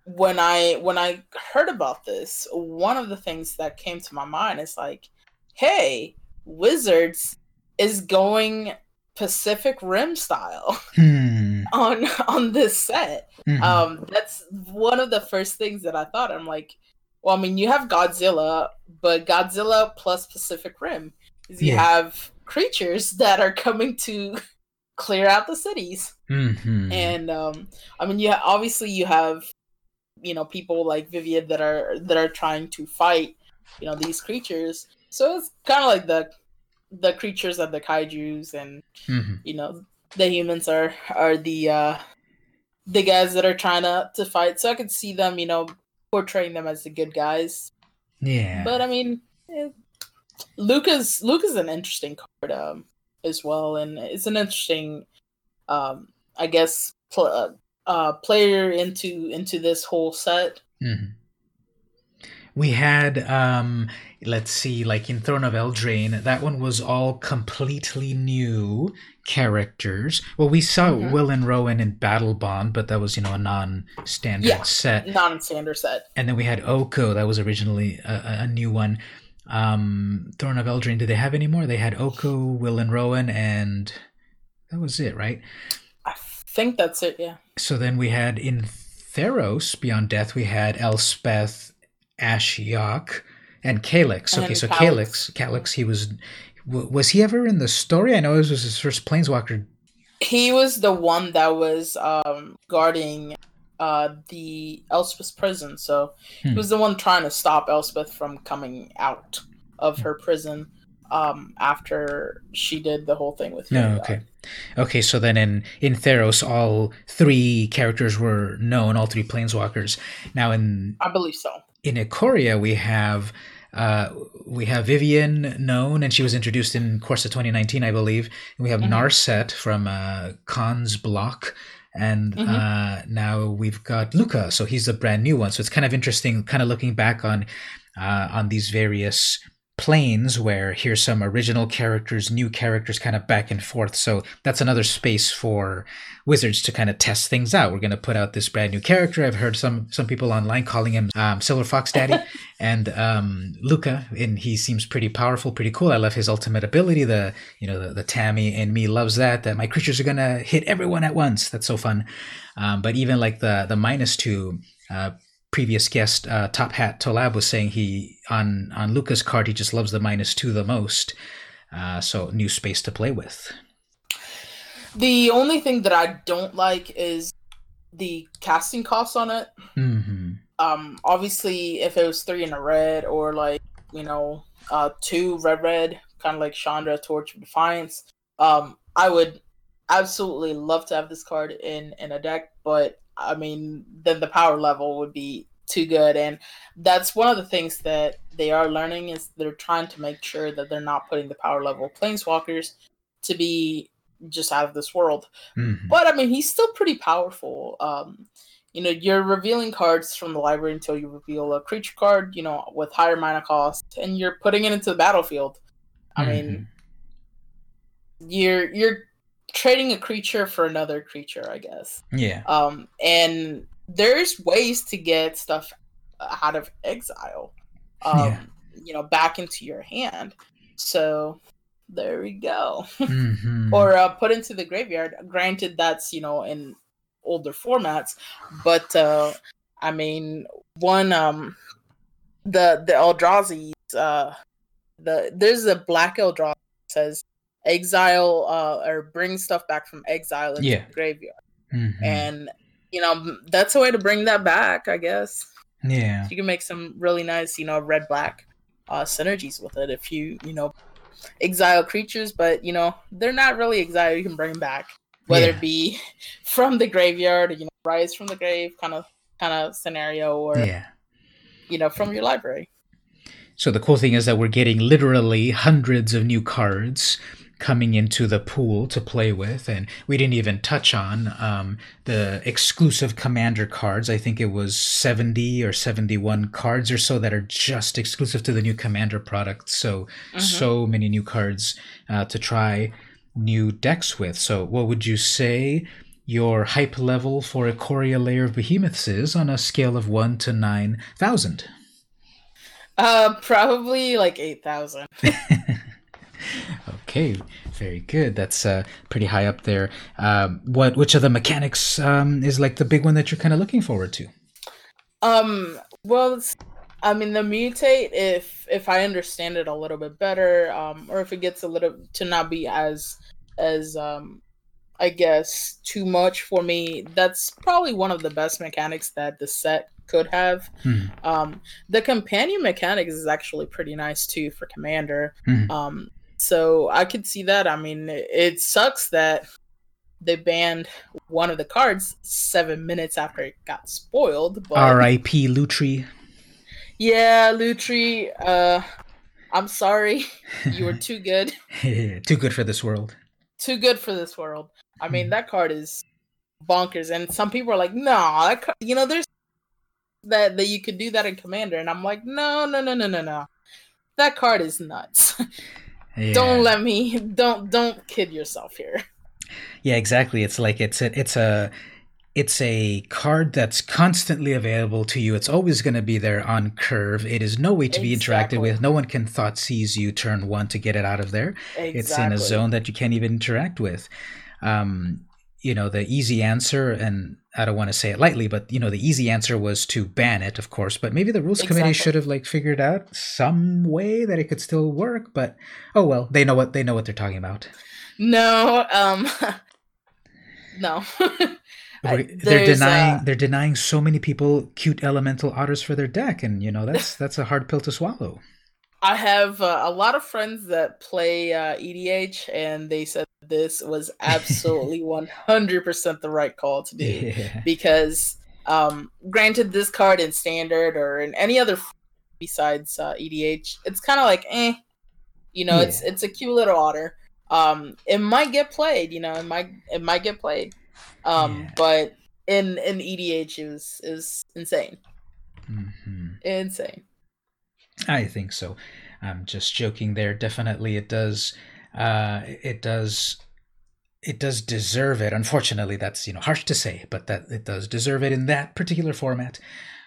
when I when I heard about this, one of the things that came to my mind is like, hey, Wizards is going Pacific Rim style (laughs)
Hmm.
On on this set.
Mhm.
Um, that's one of the first things that I thought. I'm like, well, I mean, you have Godzilla, but Godzilla plus Pacific Rim. You
Yeah.
have creatures that are coming to (laughs) clear out the cities,
Mhm.
and um, I mean, yeah, obviously you have, you know, people like Vivien that are that are trying to fight, you know, these creatures. So it's kind of like the the creatures of the kaiju's and
Mhm.
you know the humans are are the uh the guys that are trying to to fight so i could see them you know portraying them as the good guys
Yeah.
but i mean eh, lukka's lukka's an interesting card um as well and it's an interesting um i guess pl- uh player into into this whole set
Mhm. We had, um, let's see, like in Throne of Eldraine, that one was all completely new characters. Well, we saw
Mhm.
Will and Rowan in Battlebond, but that was, you know, a non-standard
Yeah.
set.
non-standard set
And then we had Oko, that was originally a, a new one. Um, Throne of Eldraine, did they have any more? They had Oko, Will and Rowan, and that was it, right?
i think that's it yeah
So then we had in Theros Beyond Death, we had Elspeth, Ashiok, and Calix. Okay, so
Calix.
Calix, Calix, he was was he ever in the story? I know this was his first Planeswalker.
he was the one that was um guarding uh the Elspeth's prison so
Hmm.
he was the one trying to stop Elspeth from coming out of her prison um after she did the whole thing with
him.
No,
okay, okay. So then in in Theros, all three characters were known, all three Planeswalkers. Now in
I believe so
in Ikoria, we have uh, we have Vivien known, and she was introduced in Core Set 2019, I believe. And we have
Mhm.
Narset from uh, Khan's block, and
Mhm.
uh, now we've got Lukka. So he's a brand new one. So it's kind of interesting, kind of looking back on uh, on these various planes where here's some original characters, new characters, kind of back and forth. So that's another space for Wizards to kind of test things out. We're going to put out this brand new character. I've heard some some people online calling him um, Silver Fox Daddy, (laughs) and um, Lukka, and he seems pretty powerful, pretty cool. I love his ultimate ability. The you know the, the Tammy and me loves that. That my creatures are gonna hit everyone at once. That's so fun. Um, but even like the the minus two. Uh, previous guest uh, top hat tolab was saying he on on lukka's card he just loves the minus two the most. Uh, so new space to play with.
The only thing that I don't like is the casting costs on it.
Hmm
um obviously if it was three in a red or like you know uh two red red kind of like chandra torch of defiance um i would absolutely love to have this card in in a deck but i mean then the power level would be too good and that's one of the things that they are learning is they're trying to make sure that they're not putting the power level planeswalkers to be just out of this world
hmm
but I mean, he's still pretty powerful. Um, you know, you're revealing cards from the library until you reveal a creature card, you know, with higher mana cost, and you're putting it into the battlefield. I mean, you're you're trading a creature for another creature, I guess.
yeah
Um, and there's ways to get stuff out of exile, um,
Yeah.
you know, back into your hand. So there we go (laughs)
hmm
or uh, put into the graveyard. Granted, that's you know in older formats, but uh, I mean, one um, the the Eldrazi, uh, the there's a black Eldrazi that says exile uh, or bring stuff back from exile into
Yeah.
the graveyard,
Mhm.
and you know that's a way to bring that back, I guess.
yeah
You can make some really nice, you know, red black uh, synergies with it if you, you know, exile creatures, but you know they're not really exile. You can bring them back, whether
Yeah.
it be (laughs) from the graveyard, or, you know, rise from the grave kind of kind of scenario, or
yeah
you know from your library.
So the cool thing is that we're getting literally hundreds of new cards coming into the pool to play with, and we didn't even touch on um, the exclusive commander cards. I think it was seventy or seventy-one cards or so that are just exclusive to the new commander product. So
Mhm.
so many new cards uh, to try new decks with. So what would you say? Your hype level for a Coria Lair of behemoths is on a scale of one to nine thousand.
Uh, probably like eight thousand. (laughs)
okay, very good. That's uh, pretty high up there. Um, what which of the mechanics um, is like the big one that you're kind of looking forward to?
Um, well, I mean, the mutate. If if I understand it a little bit better, um, or if it gets a little to not be as as um, I guess too much for me. That's probably one of the best mechanics that the set could have.
Hmm.
Um, the companion mechanics is actually pretty nice too for Commander.
Hmm.
Um, so I could see that. I mean, it, sucks that they banned one of the cards seven minutes after it got spoiled. But
R.I.P. Lutri.
yeah, Lutri. Uh, I'm sorry, (laughs) you were too good, (laughs)
Too good for this world.
too good for this world. I mean,
Hmm.
that card is bonkers, and some people are like, "No, that card, you know, there's that that you could do that in Commander," and I'm like, "No, no, no, no, no, no." That card is nuts. (laughs)
Yeah.
don't let me don't don't kid yourself here.
Yeah, exactly. It's like it's a it's a it's a card that's constantly available to you. It's always going to be there on curve. It is no way to be
Exactly.
interacted with. No one can Thoughtseize you turn one to get it out of there.
Exactly.
It's in a zone that you can't even interact with. Um, you know, the easy answer, and I don't want to say it lightly, but you know, the easy answer was to ban it, of course. But maybe the rules committee should have like figured out some way that it could still work. But oh well, they know what they know what they're talking about.
No, um, (laughs) no. (laughs) I-
they're denying
uh,
they're denying so many people cute elemental otters for their deck, and you know that's that's a hard pill to swallow.
I have uh, a lot of friends that play uh, EDH, and they said this was absolutely (laughs) 100% the right call to do
Yeah.
because, um, granted, this card in standard or in any other besides uh, EDH, it's kind of like eh, you know, it's
Yeah.
it's a cute little otter. Um, it might get played, you know, it might it might get played, um,
Yeah.
but in in EDH it was is insane,
Mhm.
insane.
I think so. I'm just joking there. Definitely, it does. Uh, it does. It does deserve it. Unfortunately, that's you know harsh to say, but that it does deserve it in that particular format.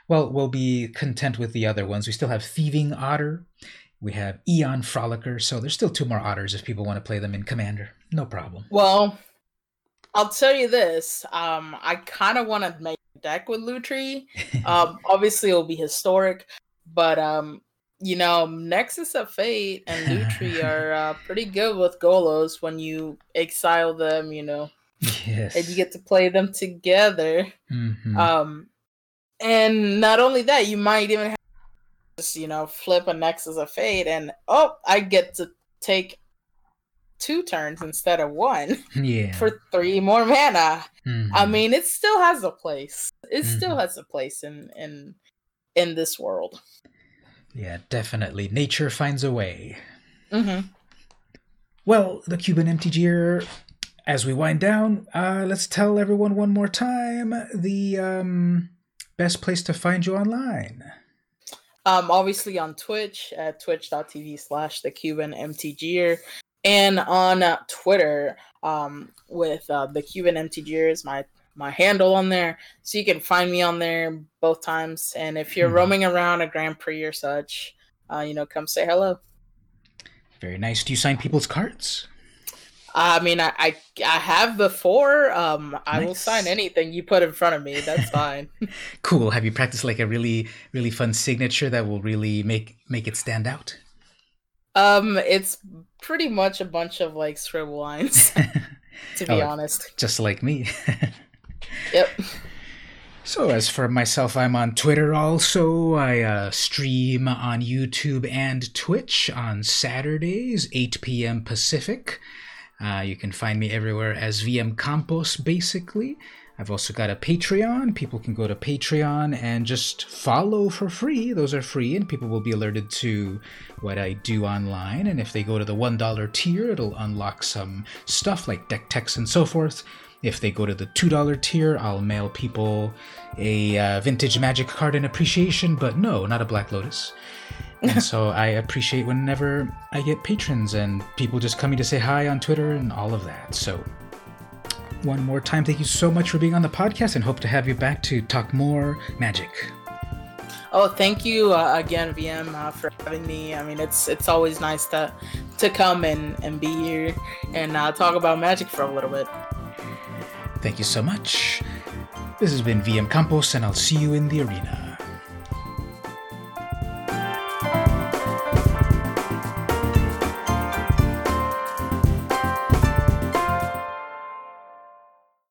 Well, we'll be content with the other ones. We still have Thieving Otter. We have Eon Frolicker. So there's still two more otters if people want to play them in Commander. No problem.
Well, I'll tell you this. Um, I kind of want to make a deck with Lutri. (laughs) Um, obviously it'll be historic, but um, you know, Nexus of Fate and Lutri (laughs) are uh, pretty good with Golos when you exile them, you know,
yes.
and you get to play them together.
Mhm.
Um, and not only that, you might even have just you know flip a Nexus of Fate, and oh, I get to take two turns instead of one (laughs)
yeah.
for three more mana.
Mhm.
I mean, it still has a place. It still
Mhm.
has a place in in in this world.
Yeah, definitely. Nature finds a way.
hmm
Well, the Cuban MTGer, as we wind down, uh, let's tell everyone one more time the um, best place to find you online.
Um, obviously on Twitch at twitch.tv slash the Cuban MTGer and on uh, Twitter um, with uh, the Cuban MTGer is my my handle on there, so you can find me on there both times. And if you're
Hmm.
roaming around a Grand Prix or such, uh, you know, come say hello.
Very nice. Do you sign people's cards?
I mean, I I, I have before. Um, I will sign anything you put in front of me. That's (laughs) fine.
Cool. Have you practiced like a really, really fun signature that will really make make it stand out?
um, it's pretty much a bunch of like scribble lines, (laughs) to be
Oh,
honest.
Just like me. (laughs)
Yep.
So, as for myself, I'm on Twitter also. I uh, stream on YouTube and Twitch on Saturdays, 8 p.m. Pacific. Uh, you can find me everywhere as VM Campos, basically. I've also got a Patreon. People can go to Patreon and just follow for free. Those are free, and people will be alerted to what I do online. And if they go to the $1 tier, it'll unlock some stuff like deck techs and so forth. If they go to the $2 tier, I'll mail people a uh, vintage magic card in appreciation, but no, not a Black Lotus. And so (laughs) I appreciate whenever I get patrons and people just coming to say hi on Twitter and all of that. So, one more time, thank you so much for being on the podcast and hope to have you back to talk more magic.
Oh, thank you uh, again, VM, uh, for having me. I mean, it's it's always nice to to come and and be here and uh, talk about magic for a little bit.
Thank you so much. This has been VM Campos, and I'll see you in the arena.